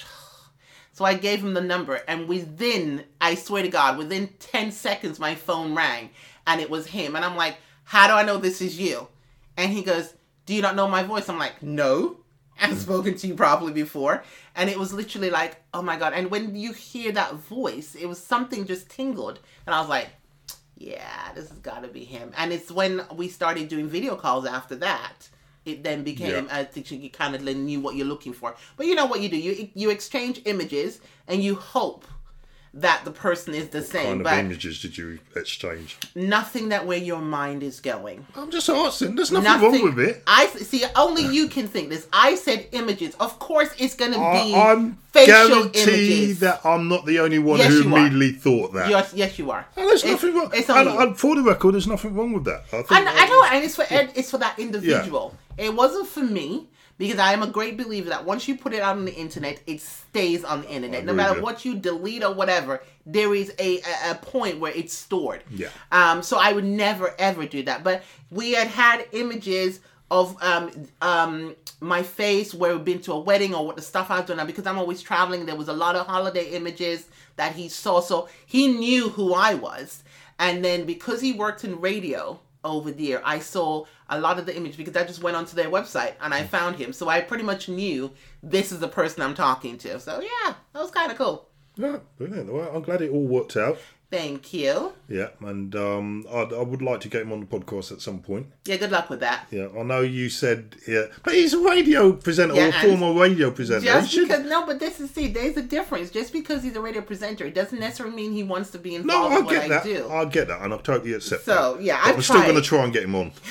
Speaker 2: So I gave him the number, and within, I swear to God, within 10 seconds, my phone rang, and it was him. And I'm like, How do I know this is you? And he goes, Do you not know my voice? I'm like, No. I've spoken to you properly before. And it was literally like, Oh my God. And when you hear that voice, it was something just tingled. And I was like, Yeah, this has got to be him. And it's when we started doing video calls after that. It then became
Speaker 1: Yeah.
Speaker 2: I think you kind of knew what you're looking for. But you know what you do? You you exchange images and you hope that the person is the same,
Speaker 1: kind of
Speaker 2: but
Speaker 1: images did you exchange?
Speaker 2: nothing that where your mind is going.
Speaker 1: I'm just asking. There's nothing, wrong with it.
Speaker 2: I see. Only you can think this. I said images. Of course, it's going to be
Speaker 1: I'm
Speaker 2: facial
Speaker 1: guarantee
Speaker 2: images.
Speaker 1: that I'm not the only one
Speaker 2: Yes,
Speaker 1: who
Speaker 2: you are.
Speaker 1: immediately thought that.
Speaker 2: yes, yes, you are.
Speaker 1: And there's
Speaker 2: It's-
Speaker 1: nothing wrong.
Speaker 2: It's
Speaker 1: and, and for the record, there's nothing wrong with that. I, think
Speaker 2: I, I know, and it's for and it's for that individual.
Speaker 1: Yeah.
Speaker 2: It wasn't for me because I am a great believer that once you put it out on the internet, it stays on the internet. No matter what you delete or whatever, there is a, a, a point where it's stored.
Speaker 1: Yeah.
Speaker 2: Um. So I would never ever do that. But we had had images of um um my face where we've been to a wedding or what the stuff I've done. Now because I'm always traveling, there was a lot of holiday images that he saw. So he knew who I was. And then because he worked in radio over there, I saw a lot of the image because I just went onto their website and I found him. So I pretty much knew this is the person I'm talking to. So yeah, that was kind of cool.
Speaker 1: Yeah, brilliant. Well, I'm glad it all worked out.
Speaker 2: Thank you.
Speaker 1: Yeah, and um, I'd, I would like to get him on the podcast at some point.
Speaker 2: Yeah, good luck with that.
Speaker 1: Yeah, I know you said yeah, but he's a radio presenter
Speaker 2: Yeah,
Speaker 1: or a former radio presenter.
Speaker 2: Just
Speaker 1: should-
Speaker 2: because no, but this is see, there's a difference. Just because he's a radio presenter, it doesn't necessarily mean he wants to be involved.
Speaker 1: no, I
Speaker 2: in what
Speaker 1: get
Speaker 2: I
Speaker 1: that.
Speaker 2: do.
Speaker 1: I get that, and I totally accept
Speaker 2: So,
Speaker 1: that.
Speaker 2: yeah,
Speaker 1: but
Speaker 2: I've
Speaker 1: I'm still going to try and get him on.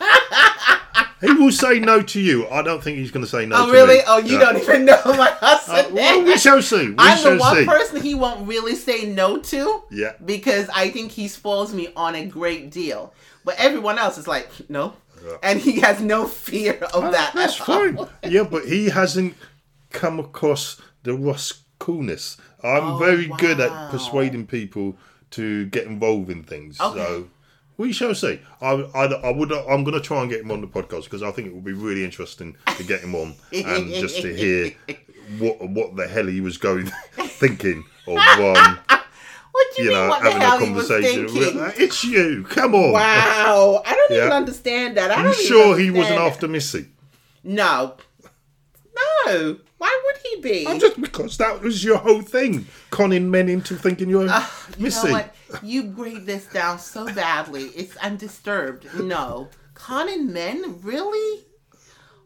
Speaker 1: he will say no to you. I don't think he's going to say no to you.
Speaker 2: Oh
Speaker 1: to
Speaker 2: really?
Speaker 1: me.
Speaker 2: Oh, you
Speaker 1: Yeah.
Speaker 2: don't even know my husband.
Speaker 1: Uh, well, we shall see. We
Speaker 2: I'm
Speaker 1: shall
Speaker 2: the one
Speaker 1: see.
Speaker 2: person he won't really say no to.
Speaker 1: Yeah.
Speaker 2: Because I think he spoils me on a great deal. But everyone else is like, no.
Speaker 1: Yeah.
Speaker 2: And he has no fear of that.
Speaker 1: That's fine. Yeah, but he hasn't come across the Ross coolness. I'm
Speaker 2: Oh,
Speaker 1: very good at persuading people to get involved in things.
Speaker 2: Okay.
Speaker 1: So we shall see. I, I, I would. I'm going to try and get him on the podcast because I think it would be really interesting to get him on and just to hear what what the hell he was going thinking of. Um,
Speaker 2: What do you,
Speaker 1: you
Speaker 2: mean
Speaker 1: know,
Speaker 2: what the
Speaker 1: having a
Speaker 2: hell he was
Speaker 1: conversation.
Speaker 2: thinking?
Speaker 1: It's you. Come on.
Speaker 2: Wow. I don't even understand that. I
Speaker 1: I'm sure he wasn't
Speaker 2: understand
Speaker 1: after Missy.
Speaker 2: that. No. No. Why would he be?
Speaker 1: I'm just because that was your whole thing, conning men into thinking you're ah,
Speaker 2: You
Speaker 1: Missy.
Speaker 2: know what? You break this down so badly. It's I'm disturbed. No. Conning men? Really?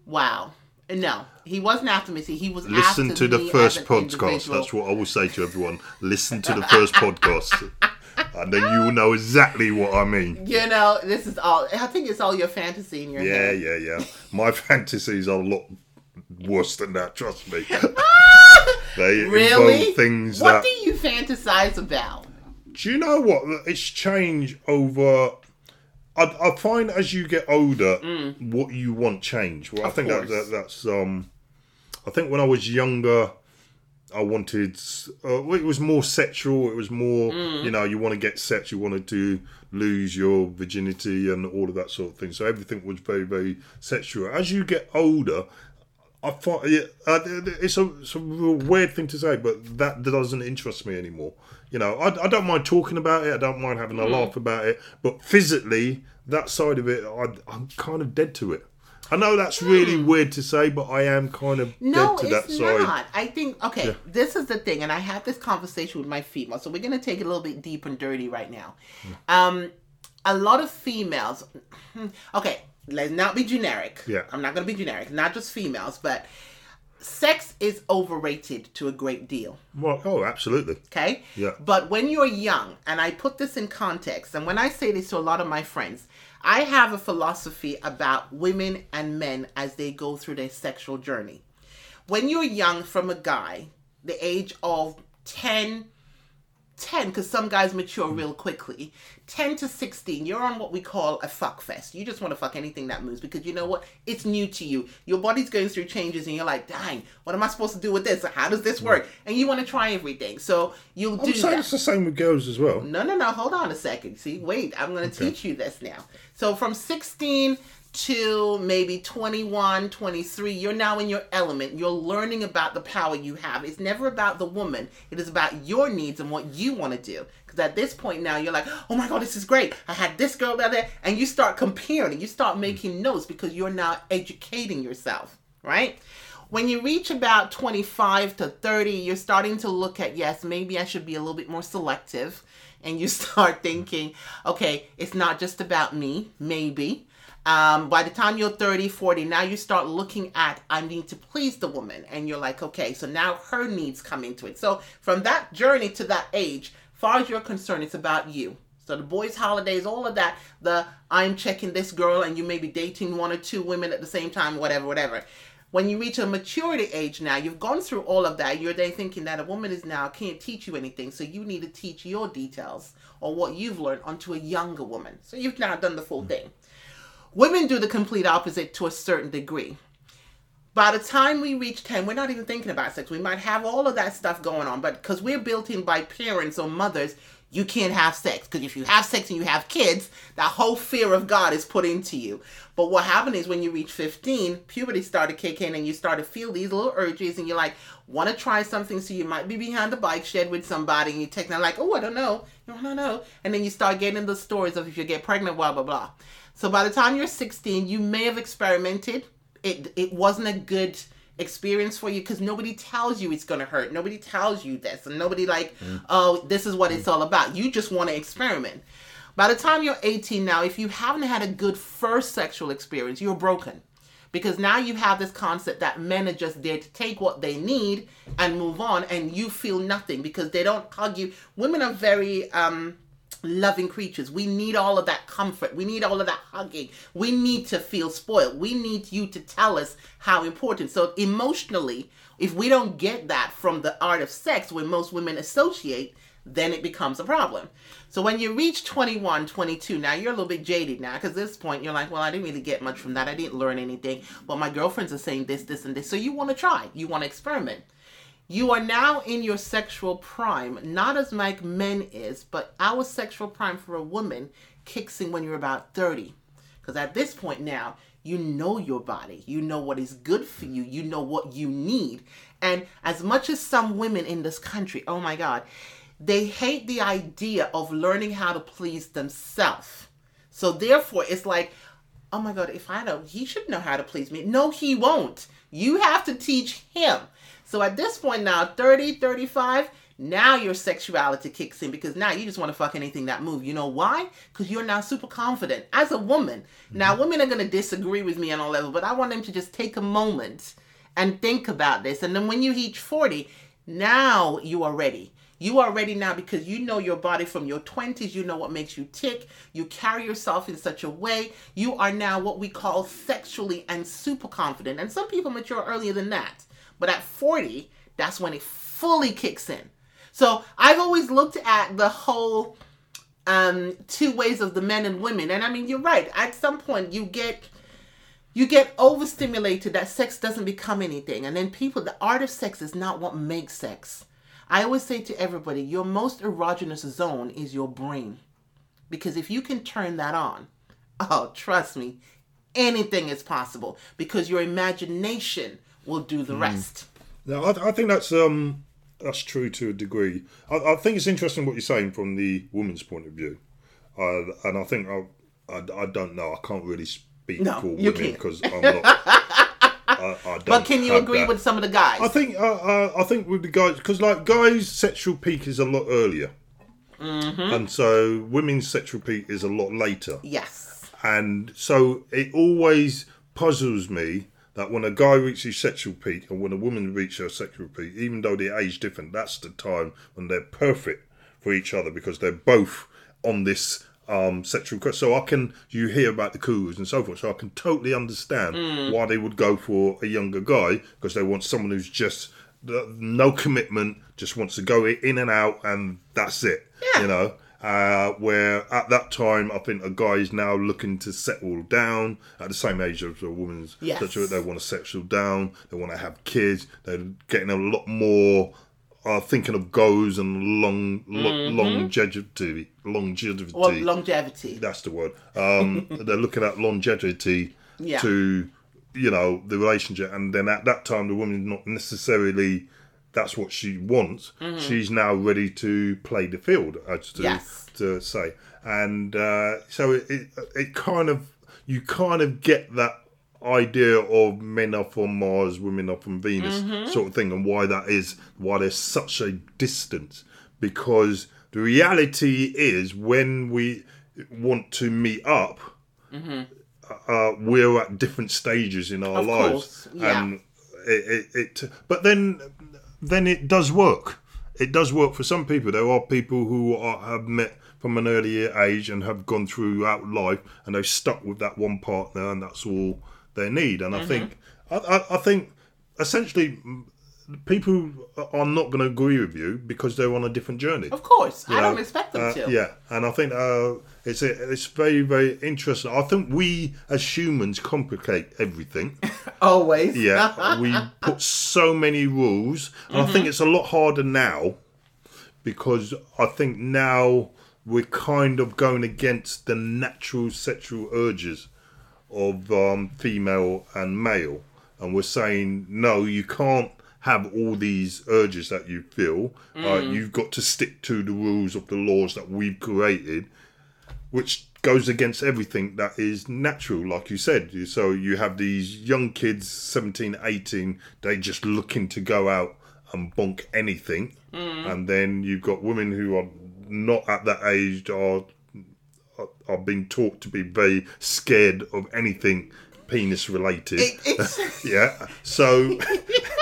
Speaker 2: Wow. No. He wasn't after Missy. He was
Speaker 1: Listen to the first podcast. That's what I will say to everyone. Listen to the first podcast, and then you will know exactly what I mean.
Speaker 2: You know, this is all I think it's all your fantasy in your
Speaker 1: Yeah,
Speaker 2: head.
Speaker 1: Yeah, yeah, yeah. My fantasies are a lot worse than that. Trust me. They
Speaker 2: Really?
Speaker 1: things
Speaker 2: what
Speaker 1: that.
Speaker 2: do you fantasize about?
Speaker 1: Do you know what? It's changed over. I, I find as you get older, what you want change. Well, I think that, that that's um. I think when I was younger, I wanted. Uh, well, it was more sexual. It was more. You know, you want to get sex. You wanted to lose your virginity and all of that sort of thing. So everything was very, very sexual. As you get older. I find yeah, uh, it's a it's a weird thing to say, but that doesn't interest me anymore. You know, I, I don't mind talking about it. I don't mind having a
Speaker 2: Hmm.
Speaker 1: laugh about it. But physically, that side of it, I, I'm kind of dead to it. I know that's really weird to say, but I am kind of
Speaker 2: Hmm. No,
Speaker 1: dead to that side.
Speaker 2: No, it's not. I think okay, this is the thing, and I had this conversation with my female, so we're gonna take it a little bit deep and dirty right now. Um, a lot of females. Okay, let's not be generic.
Speaker 1: Yeah.
Speaker 2: I'm not gonna be generic. Not just females, but sex is overrated to a great deal.
Speaker 1: Well, oh, absolutely.
Speaker 2: Okay?
Speaker 1: Yeah.
Speaker 2: But when you're young, and I put this in context, and when I say this to a lot of my friends, I have a philosophy about women and men as they go through their sexual journey. When you're young from a guy, the age of 10, 10, because some guys mature real quickly, 10 to 16, you're on what we call a fuck fest. You just want to fuck anything that moves because you know what? It's new to you. Your body's going through changes and you're like, dang, what am I supposed to do with this? How does this work? And you want to try everything. So you'll do
Speaker 1: I'm saying
Speaker 2: that.
Speaker 1: it's the same with girls as well.
Speaker 2: No, no, no. Hold on a second. See, wait. I'm going to teach you this now. So from 16 to maybe 21, 23, you're now in your element. You're learning about the power you have. It's never about the woman. It is about your needs and what you want to do. Because at this point now, you're like, oh my God, this is great. I had this girl down there. And you start comparing. You start mm. making notes because you're now educating yourself, right? When you reach about 25 to 30, you're starting to look at, yes, maybe I should be a little bit more selective. And you start thinking, okay, it's not just about me, maybe. Um, by the time you're 30, 40, now you start looking at, I need to please the woman. And you're like, okay, so now her needs come into it. So from that journey to that age, far as you're concerned, it's about you. So the boys' holidays, all of that, the I'm checking this girl and you may be dating one or two women at the same time, whatever, whatever. When you reach a maturity age now, you've gone through all of that. You're then thinking that a woman is now can't teach you anything, so you need to teach your details or what you've learned onto a younger woman. So you've now done the full thing. Women do the complete opposite to a certain degree. By the time we reach 10, we're not even thinking about sex. We might have all of that stuff going on, but because we're built in by parents or mothers, you can't have sex. Because if you have sex and you have kids, that whole fear of God is put into you. But what happened is when you reach 15, puberty started kicking and you start to feel these little urges and you're like, want to try something. So you might be behind the bike shed with somebody and you take them like, oh, I don't know. No, no, no. And then you start getting the stories of if you get pregnant, blah, blah, blah. So by the time you're 16, you may have experimented. It, it wasn't a good experience for you because nobody tells you it's going to hurt. Nobody tells you this. And nobody like, oh, this is what it's all about. You just want to experiment. By the time you're 18 now, if you haven't had a good first sexual experience, you're broken. Because now you have this concept that men are just there to take what they need and move on, and you feel nothing because they don't hug you. Women are very, um, loving creatures. We need all of that comfort. We need all of that hugging. We need to feel spoiled. We need you to tell us how important. So emotionally, if we don't get that from the art of sex, where most women associate, then it becomes a problem. So when you reach 21, 22, now you're a little bit jaded now because at this point you're like, well, I didn't really get much from that. I didn't learn anything. But my girlfriends are saying this, this, and this. So you want to try. You want to experiment. You are now in your sexual prime, not as like men is, but our sexual prime for a woman kicks in when you're about 30. Because at this point now, you know your body. You know what is good for you. You know what you need. And as much as some women in this country, oh my God, they hate the idea of learning how to please themselves. So therefore, it's like, oh my God, if I know, he should know how to please me. No, he won't. You have to teach him. So at this point now, 30, 35, now your sexuality kicks in because now you just want to fuck anything that move. You know why? Because you're now super confident as a woman. Mm-hmm. Now women are going to disagree with me on all levels, but I want them to just take a moment and think about this. And then when you reach 40, now you are ready. You are ready now because you know your body from your 20s. You know what makes you tick. You carry yourself in such a way. You are now what we call sexually and super confident. And some people mature earlier than that. But at 40, that's when it fully kicks in. So I've always looked at the whole um, two ways of the men and women. And I mean, you're right. At some point, you get you get overstimulated that sex doesn't become anything and then people the art of sex is not what makes sex i always say to everybody your most erogenous zone is your brain because if you can turn that on oh trust me anything is possible because your imagination will do the mm. rest.
Speaker 1: Now, I, I, think that's um that's true to a degree. I, I, think it's interesting what you're saying from the woman's point of view, uh, and I think I, I, I don't know. I can't really speak no, for women because I'm not.
Speaker 2: I, but can you agree that. with some of the guys?
Speaker 1: I think uh, uh, I think with the guys because like guys' sexual peak is a lot earlier, mm-hmm. and so women's sexual peak is a lot later.
Speaker 2: Yes,
Speaker 1: and so it always puzzles me that when a guy reaches sexual peak and when a woman reaches her sexual peak, even though they're age different, that's the time when they're perfect for each other because they're both on this um, sexual quest. So I can you hear about the cougars and so forth. So I can totally understand mm. why they would go for a younger guy because they want someone who's just no commitment, just wants to go in and out, and that's it. Yeah. You know. Uh, where at that time I think a guy is now looking to settle down at the same age as a woman's.
Speaker 2: Yes.
Speaker 1: They want to settle down. They want to have kids. They're getting a lot more uh, thinking of goals and long lo- mm-hmm. longevity. Longevity.
Speaker 2: Well, longevity.
Speaker 1: That's the word. Um, they're looking at longevity yeah. to you know the relationship, and then at that time the woman's not necessarily that's what she wants. Mm-hmm. She's now ready to play the field, as to, yes. to say. And uh, so it, it, it kind of you kind of get that idea of men are from Mars, women are from Venus, mm-hmm. sort of thing, and why that is, why there's such a distance. Because the reality is, when we want to meet up, mm-hmm. uh, we're at different stages in our of lives,
Speaker 2: yeah.
Speaker 1: and it, it, it. But then then it does work. It does work for some people. There are people who are, have met from an earlier age and have gone throughout life and they've stuck with that one partner and that's all they need. And mm-hmm. I think, I, I, I think essentially people are not going to agree with you because they're on a different journey.
Speaker 2: Of course, you I know? don't expect them
Speaker 1: uh,
Speaker 2: to.
Speaker 1: Yeah, and I think uh, it's a, it's very very interesting. I think we as humans complicate everything.
Speaker 2: Always.
Speaker 1: Yeah, we put so many rules, and mm-hmm. I think mm-hmm. it's a lot harder now because I think now we're kind of going against the natural sexual urges of um, female and male, and we're saying no, you can't have all these urges that you feel. Mm. Uh, you've got to stick to the rules of the laws that we've created, which goes against everything that is natural, like you said. So you have these young kids, 17, 18, they just looking to go out and bonk anything. Mm. And then you've got women who are not at that age, are, are being taught to be very scared of anything penis related. It, yeah. So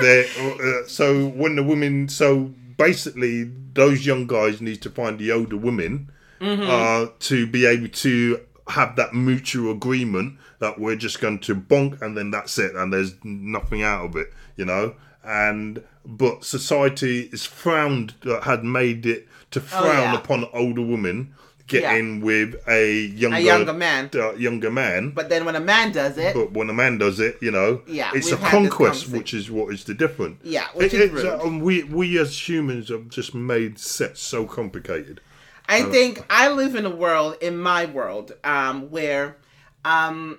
Speaker 1: uh, so when the women, so basically, those young guys need to find the older women uh, to be able to have that mutual agreement that we're just going to bonk and then that's it and there's nothing out of it, you know. And but society is frowned uh, had made it to frown
Speaker 2: Oh, yeah.
Speaker 1: upon older women getting with a younger
Speaker 2: A younger man.
Speaker 1: uh, younger man.
Speaker 2: But then when a man does it,
Speaker 1: But when a man does it, you know,
Speaker 2: Yeah,
Speaker 1: it's a
Speaker 2: we've had this
Speaker 1: conquest, which is what is the difference.
Speaker 2: Yeah, which
Speaker 1: It-
Speaker 2: is
Speaker 1: um, we we as humans have just made sex so complicated.
Speaker 2: I think I live in a world, in my world, um, where um,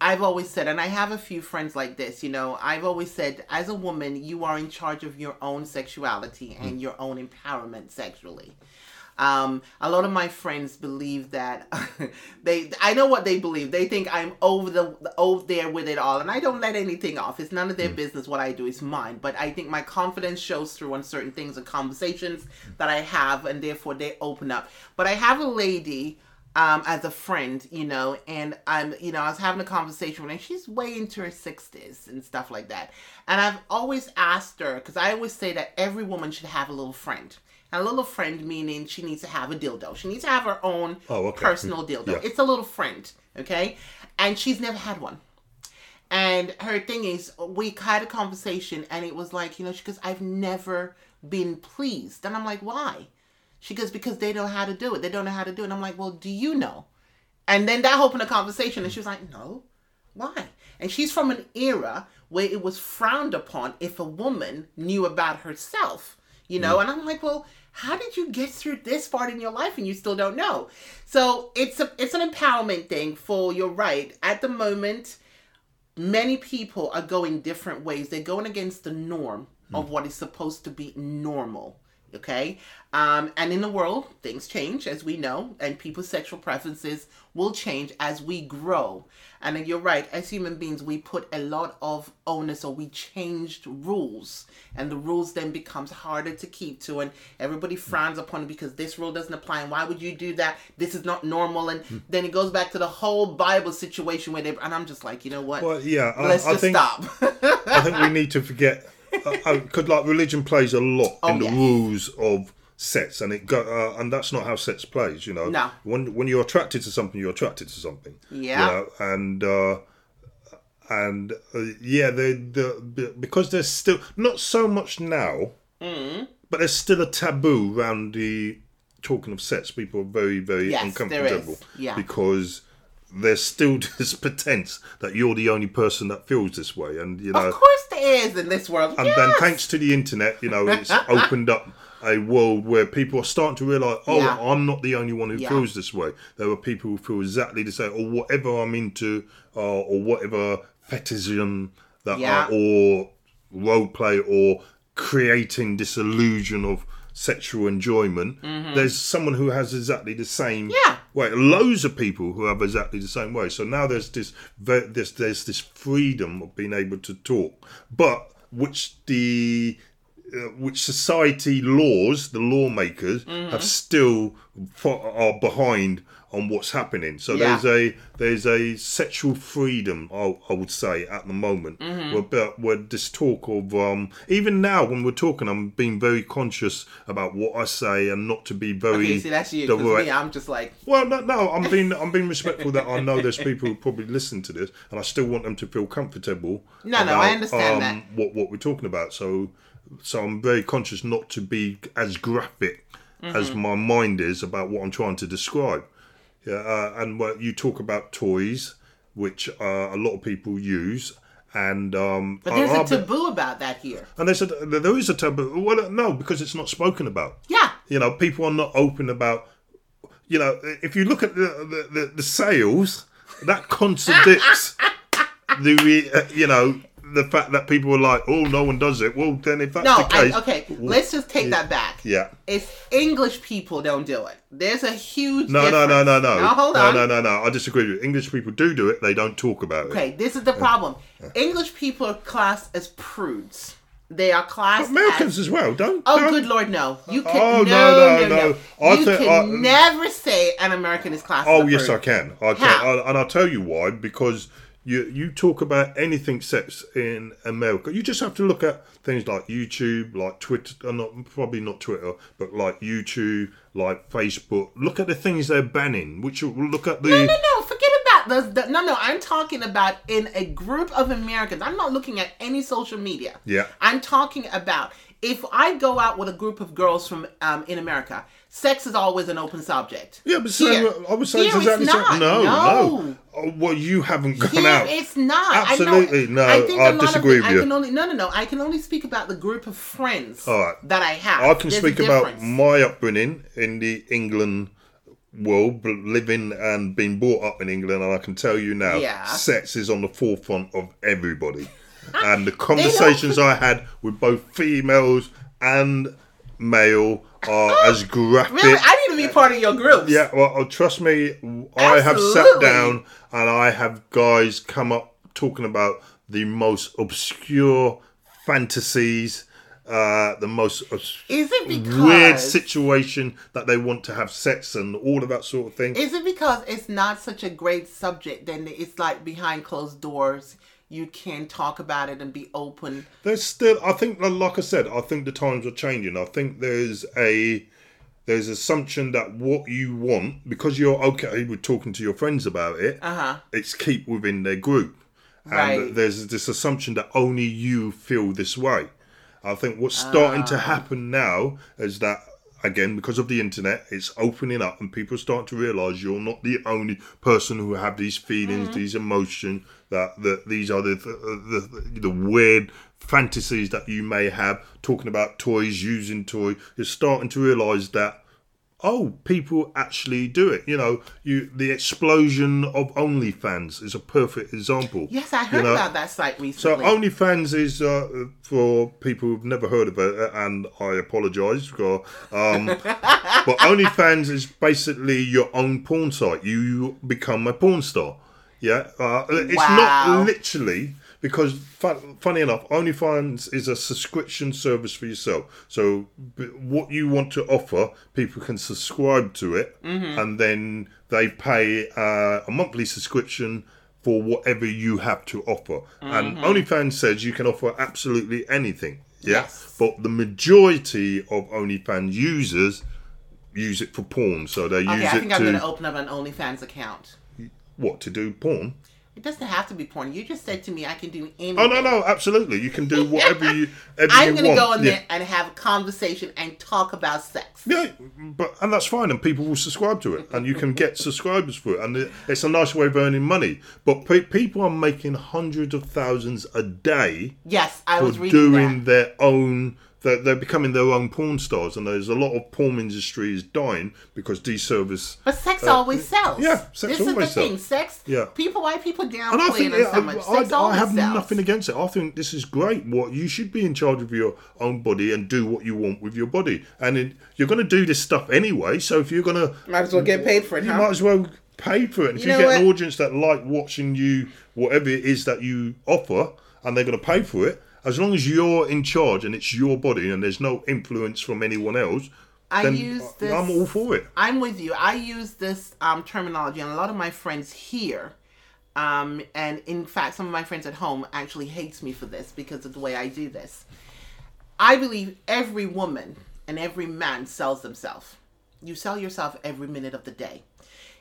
Speaker 2: I've always said, and I have a few friends like this, you know, I've always said, as a woman, you are in charge of your own sexuality and your own empowerment sexually. Um, a lot of my friends believe that they, I know what they believe. They think I'm over the over there with it all, and I don't let anything off. It's none of their business. What I do is mine. But I think my confidence shows through on certain things and conversations that I have, and therefore they open up. But I have a lady um, as a friend, you know, and I'm, you know, I was having a conversation with her. She's way into her sixties and stuff like that. And I've always asked her because I always say that every woman should have a little friend. A little friend meaning she needs to have a dildo. She needs to have her own
Speaker 1: Oh, okay.
Speaker 2: personal hmm. dildo.
Speaker 1: Yeah.
Speaker 2: It's a little friend, okay? And she's never had one. And her thing is, we had a conversation, and it was like, you know, she goes, I've never been pleased. And I'm like, why? She goes, because they know how to do it. They don't know how to do it. And I'm like, well, do you know? And then that opened a conversation, and she was like, no, why? And she's from an era where it was frowned upon if a woman knew about herself, you know? Hmm. And I'm like, well, how did you get through this part in your life and you still don't know? So it's a it's an empowerment thing for you're right. At the moment, many people are going different ways. They're going against the norm of hmm. what is supposed to be normal. Okay? Um, and in the world, things change, as we know, and people's sexual preferences will change as we grow. And then you're right, as human beings, we put a lot of onus or we changed rules. And the rules then becomes harder to keep to, and everybody frowns upon it because this rule doesn't apply. And why would you do that? This is not normal. And then it goes back to the whole Bible situation where they, and I'm just like, you know what?
Speaker 1: Well, yeah,
Speaker 2: Let's
Speaker 1: I
Speaker 2: just
Speaker 1: think
Speaker 2: stop.
Speaker 1: I think we need to forget because like religion plays a lot in the
Speaker 2: Oh, yes.
Speaker 1: rules of sets, and it go uh, and that's not how sets plays. You know,
Speaker 2: No.
Speaker 1: when when you're attracted to something, you're attracted to something.
Speaker 2: Yeah.
Speaker 1: you know, and. Uh, and uh, yeah, the the because there's still not so much now,
Speaker 2: Mm-hmm.
Speaker 1: but there's still a taboo around the talking of sets. People are very very
Speaker 2: Yes,
Speaker 1: uncomfortable
Speaker 2: Yeah.
Speaker 1: because there's still this pretense that you're the only person that feels this way, and you know,
Speaker 2: of course there is in this world.
Speaker 1: and
Speaker 2: yes.
Speaker 1: then thanks to the internet, you know, it's opened up a world where people are starting to realize, oh,
Speaker 2: Yeah.
Speaker 1: I'm not the only one who
Speaker 2: Yeah.
Speaker 1: feels this way. There are people who feel exactly the same, or whatever I'm into, uh, or whatever fetishism that,
Speaker 2: Yeah.
Speaker 1: I, or role play, or creating this illusion of sexual enjoyment. There's someone who has exactly the same
Speaker 2: Mm-hmm. Yeah.
Speaker 1: way. Loads of people who have exactly the same way. So now there's this, this there's this freedom of being able to talk, but which the uh, which society laws, the lawmakers
Speaker 2: Mm-hmm.
Speaker 1: have still are behind on what's happening. So
Speaker 2: Yeah.
Speaker 1: there's a there's a sexual freedom, I, I would say, at the moment.
Speaker 2: Mm-hmm.
Speaker 1: Where, but where this talk of um, even now when we're talking, I'm being very conscious about what I say and not to be very.
Speaker 2: Okay, see, that's you.
Speaker 1: direct.
Speaker 2: me, I'm just like,
Speaker 1: Well, no, no, I'm being I'm being respectful that I know there's people who probably listen to this, and I still want them to feel comfortable.
Speaker 2: No, no, I understand that.
Speaker 1: What what we're talking about, so so I'm very conscious not to be as graphic as
Speaker 2: Mm-hmm.
Speaker 1: my mind is about what I'm trying to describe. Yeah, uh, and what you talk about toys, which uh, a lot of people use, and um,
Speaker 2: but there's
Speaker 1: I-
Speaker 2: a taboo about that here.
Speaker 1: and there's a, there is a taboo. Well, no, because it's not spoken about.
Speaker 2: Yeah.
Speaker 1: You know, people are not open about. You know, if you look at the the, the, the sales, that contradicts the uh, you know the fact that people were like, oh, no one does it. Well, then if that's
Speaker 2: No,
Speaker 1: the case,
Speaker 2: I, okay, let's just take that back.
Speaker 1: yeah.
Speaker 2: It's English people don't do it. There's a huge
Speaker 1: No, no, no, no, no.
Speaker 2: Now, hold
Speaker 1: no,
Speaker 2: on.
Speaker 1: no, no, no. I disagree with you. English people do do it. They don't talk about it.
Speaker 2: Okay, this is the problem. English people are classed as prudes. They are classed
Speaker 1: Americans
Speaker 2: as
Speaker 1: as well, don't?
Speaker 2: Oh,
Speaker 1: don't-
Speaker 2: good lord, no! You oh, can
Speaker 1: Oh,
Speaker 2: no,
Speaker 1: no,
Speaker 2: no,
Speaker 1: no,
Speaker 2: no. You
Speaker 1: think-
Speaker 2: can
Speaker 1: I-
Speaker 2: never say an American is classed.
Speaker 1: Oh yes, I can. I can, I, and I'll tell you why. Because you you talk about anything sex in America, you just have to look at things like YouTube, like Twitter, uh, not probably not Twitter, but like YouTube, like Facebook. Look at the things they're banning. Which look at the
Speaker 2: No, no, no. Forget about those. the. No, no. I'm talking about in a group of Americans. I'm not looking at any social media.
Speaker 1: Yeah.
Speaker 2: I'm talking about if I go out with a group of girls from um, in America. Sex is always an open subject.
Speaker 1: yeah, but so
Speaker 2: Here.
Speaker 1: I would say
Speaker 2: Here
Speaker 1: exactly
Speaker 2: it's not.
Speaker 1: No,
Speaker 2: No.
Speaker 1: no. Oh, well, you haven't gone
Speaker 2: Here
Speaker 1: out.
Speaker 2: it's not.
Speaker 1: Absolutely,
Speaker 2: I
Speaker 1: no,
Speaker 2: I, think
Speaker 1: I
Speaker 2: a lot
Speaker 1: disagree
Speaker 2: of
Speaker 1: with
Speaker 2: it,
Speaker 1: you.
Speaker 2: I can only no, no, no. I can only speak about the group of friends
Speaker 1: All right.
Speaker 2: that I have.
Speaker 1: I can
Speaker 2: There's
Speaker 1: speak about my upbringing in the England world, living and being brought up in England, and I can tell you now,
Speaker 2: Yeah.
Speaker 1: sex is on the forefront of everybody. and the conversations I had with both females and male are as graphic.
Speaker 2: Really, I need to be part of your group.
Speaker 1: Yeah, well, oh, trust me, I have sat
Speaker 2: Absolutely.
Speaker 1: down and I have guys come up talking about the most obscure fantasies, uh, the most obs-
Speaker 2: Is it because
Speaker 1: weird situation that they want to have sex and all of that sort of thing.
Speaker 2: Is it because it's not such a great subject? Then it's like behind closed doors. You can talk about it and be open.
Speaker 1: There's still, I think, like I said, I think the times are changing. I think there's a there's assumption that what you want because you're okay with talking to your friends about it,
Speaker 2: Uh huh.
Speaker 1: it's keep within their group. And
Speaker 2: Right.
Speaker 1: there's this assumption that only you feel this way. I think what's starting
Speaker 2: Ah.
Speaker 1: to happen now is that again because of the internet, it's opening up and people start to realise you're not the only person who have these feelings,
Speaker 2: Mm-hmm.
Speaker 1: these emotions, that, that these are the, the, the the weird fantasies that you may have. Talking about toys, using toy, you're starting to realise that oh, people actually do it. You know, you the explosion of OnlyFans is a perfect example.
Speaker 2: Yes, I heard
Speaker 1: You know,
Speaker 2: about that site recently. So.
Speaker 1: OnlyFans is uh, for people who've never heard of it, and I apologise. for- Um, but OnlyFans is basically your own porn site. You become a porn star. Yeah, uh, it's
Speaker 2: Wow.
Speaker 1: not literally because fun, funny enough, OnlyFans is a subscription service for yourself. So what you want to offer, people can subscribe to it,
Speaker 2: Mm-hmm.
Speaker 1: and then they pay uh, a monthly subscription for whatever you have to offer. And OnlyFans says you can offer absolutely anything. Yeah,
Speaker 2: Yes.
Speaker 1: but the majority of OnlyFans users use it for porn. So they
Speaker 2: okay,
Speaker 1: use it.
Speaker 2: I think I'm going
Speaker 1: to
Speaker 2: to open up an OnlyFans account.
Speaker 1: what to do porn.
Speaker 2: It doesn't have to be porn. You just said to me I can do anything.
Speaker 1: Oh no, no, absolutely. You can do whatever you, ever
Speaker 2: I'm going to go in
Speaker 1: yeah.
Speaker 2: there and have a conversation and talk about sex.
Speaker 1: Yeah, but and that's fine, and people will subscribe to it, and you can get subscribers for it, and it- it's a nice way of earning money. But pe- people are making hundreds of thousands a day
Speaker 2: Yes, I was reading
Speaker 1: doing
Speaker 2: that.
Speaker 1: their own. They're, they're becoming their own porn stars, and there's a lot of porn industry is dying because deservice.
Speaker 2: But sex always sells.
Speaker 1: Uh, yeah, sex
Speaker 2: this is
Speaker 1: always
Speaker 2: the thing. Sex.
Speaker 1: Yeah.
Speaker 2: People, why people
Speaker 1: And I
Speaker 2: downplay
Speaker 1: think
Speaker 2: it
Speaker 1: I,
Speaker 2: so much?
Speaker 1: I,
Speaker 2: Sex
Speaker 1: I
Speaker 2: always
Speaker 1: have
Speaker 2: sells.
Speaker 1: nothing against it. I think this is great. What you should be in charge of your own body and do what you want with your body. And it, you're going to do this stuff anyway. So if you're going to,
Speaker 2: Might as well get paid for it,
Speaker 1: you
Speaker 2: huh?
Speaker 1: might as well pay for it. And if
Speaker 2: You
Speaker 1: you,
Speaker 2: know
Speaker 1: get an audience that like watching you, whatever it is that you offer, and they're going to pay for it, as long as you're in charge and it's your body and there's no influence from anyone else,
Speaker 2: I
Speaker 1: then
Speaker 2: use this.
Speaker 1: I'm all for it.
Speaker 2: I'm with you. I use this um, terminology, and a lot of my friends here, um, and in fact, some of my friends at home actually hates me for this because of the way I do this. I believe every woman and every man sells themselves. You sell yourself every minute of the day.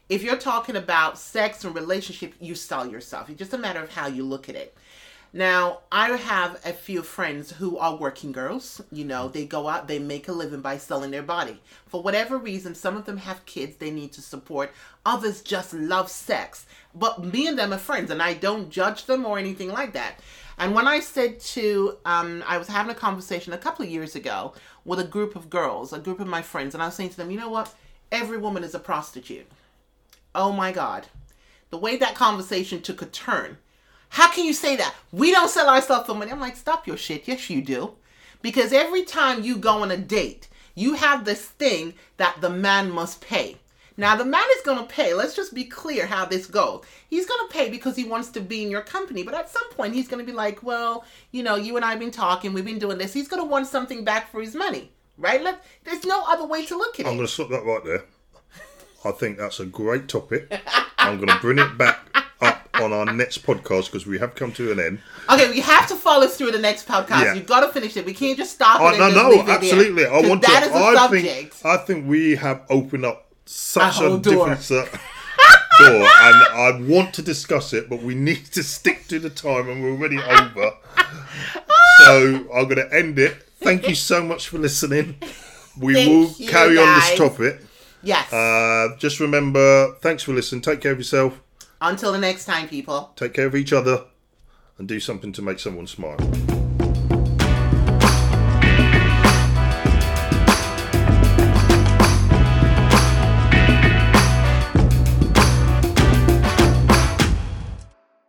Speaker 2: If you're talking about sex and relationship, you sell yourself. It's just a matter of how you look at it. Now, I have a few friends who are working girls. You know, they go out, they make a living by selling their body. For whatever reason, some of them have kids they need to support, others just love sex. But me and them are friends, and I don't judge them or anything like that. And when I said to, um, I was having a conversation a couple of years ago with a group of girls, a group of my friends, and I was saying to them, you know what? Every woman is a prostitute. Oh my God. The way that conversation took a turn. How can you say that? We don't sell ourselves for money. I'm like, stop your shit. Yes, you do. Because every time you go on a date, you have this thing that the man must pay. Now, the man is going to pay. Let's just be clear how this goes. He's going to pay because he wants to be in your company. But at some point, he's going to be like, well, you know, you and I have been talking. We've been doing this. He's going to want something back for his money. Right? Let, there's no other way to look at it.
Speaker 1: I'm going to stop that right there. I think that's a great topic. I'm going to bring it back on our next podcast because we have come to an end.
Speaker 2: Okay, we have to follow through the next podcast.
Speaker 1: Yeah.
Speaker 2: You've got to finish it. We can't just stop it.
Speaker 1: Oh, no, no,
Speaker 2: leave it there.
Speaker 1: absolutely. I want
Speaker 2: that
Speaker 1: to.
Speaker 2: is a
Speaker 1: I
Speaker 2: subject.
Speaker 1: think I think we have opened up such
Speaker 2: A
Speaker 1: a,
Speaker 2: door.
Speaker 1: different uh, door, and I want to discuss it, but we need to stick to the time, and we're already over. so I'm going to end it. Thank you so much for listening. We
Speaker 2: Thank
Speaker 1: will carry on this topic.
Speaker 2: yes.
Speaker 1: Uh, just remember, thanks for listening. Take care of yourself.
Speaker 2: Until the next time, people.
Speaker 1: Take care of each other, and do something to make someone smile.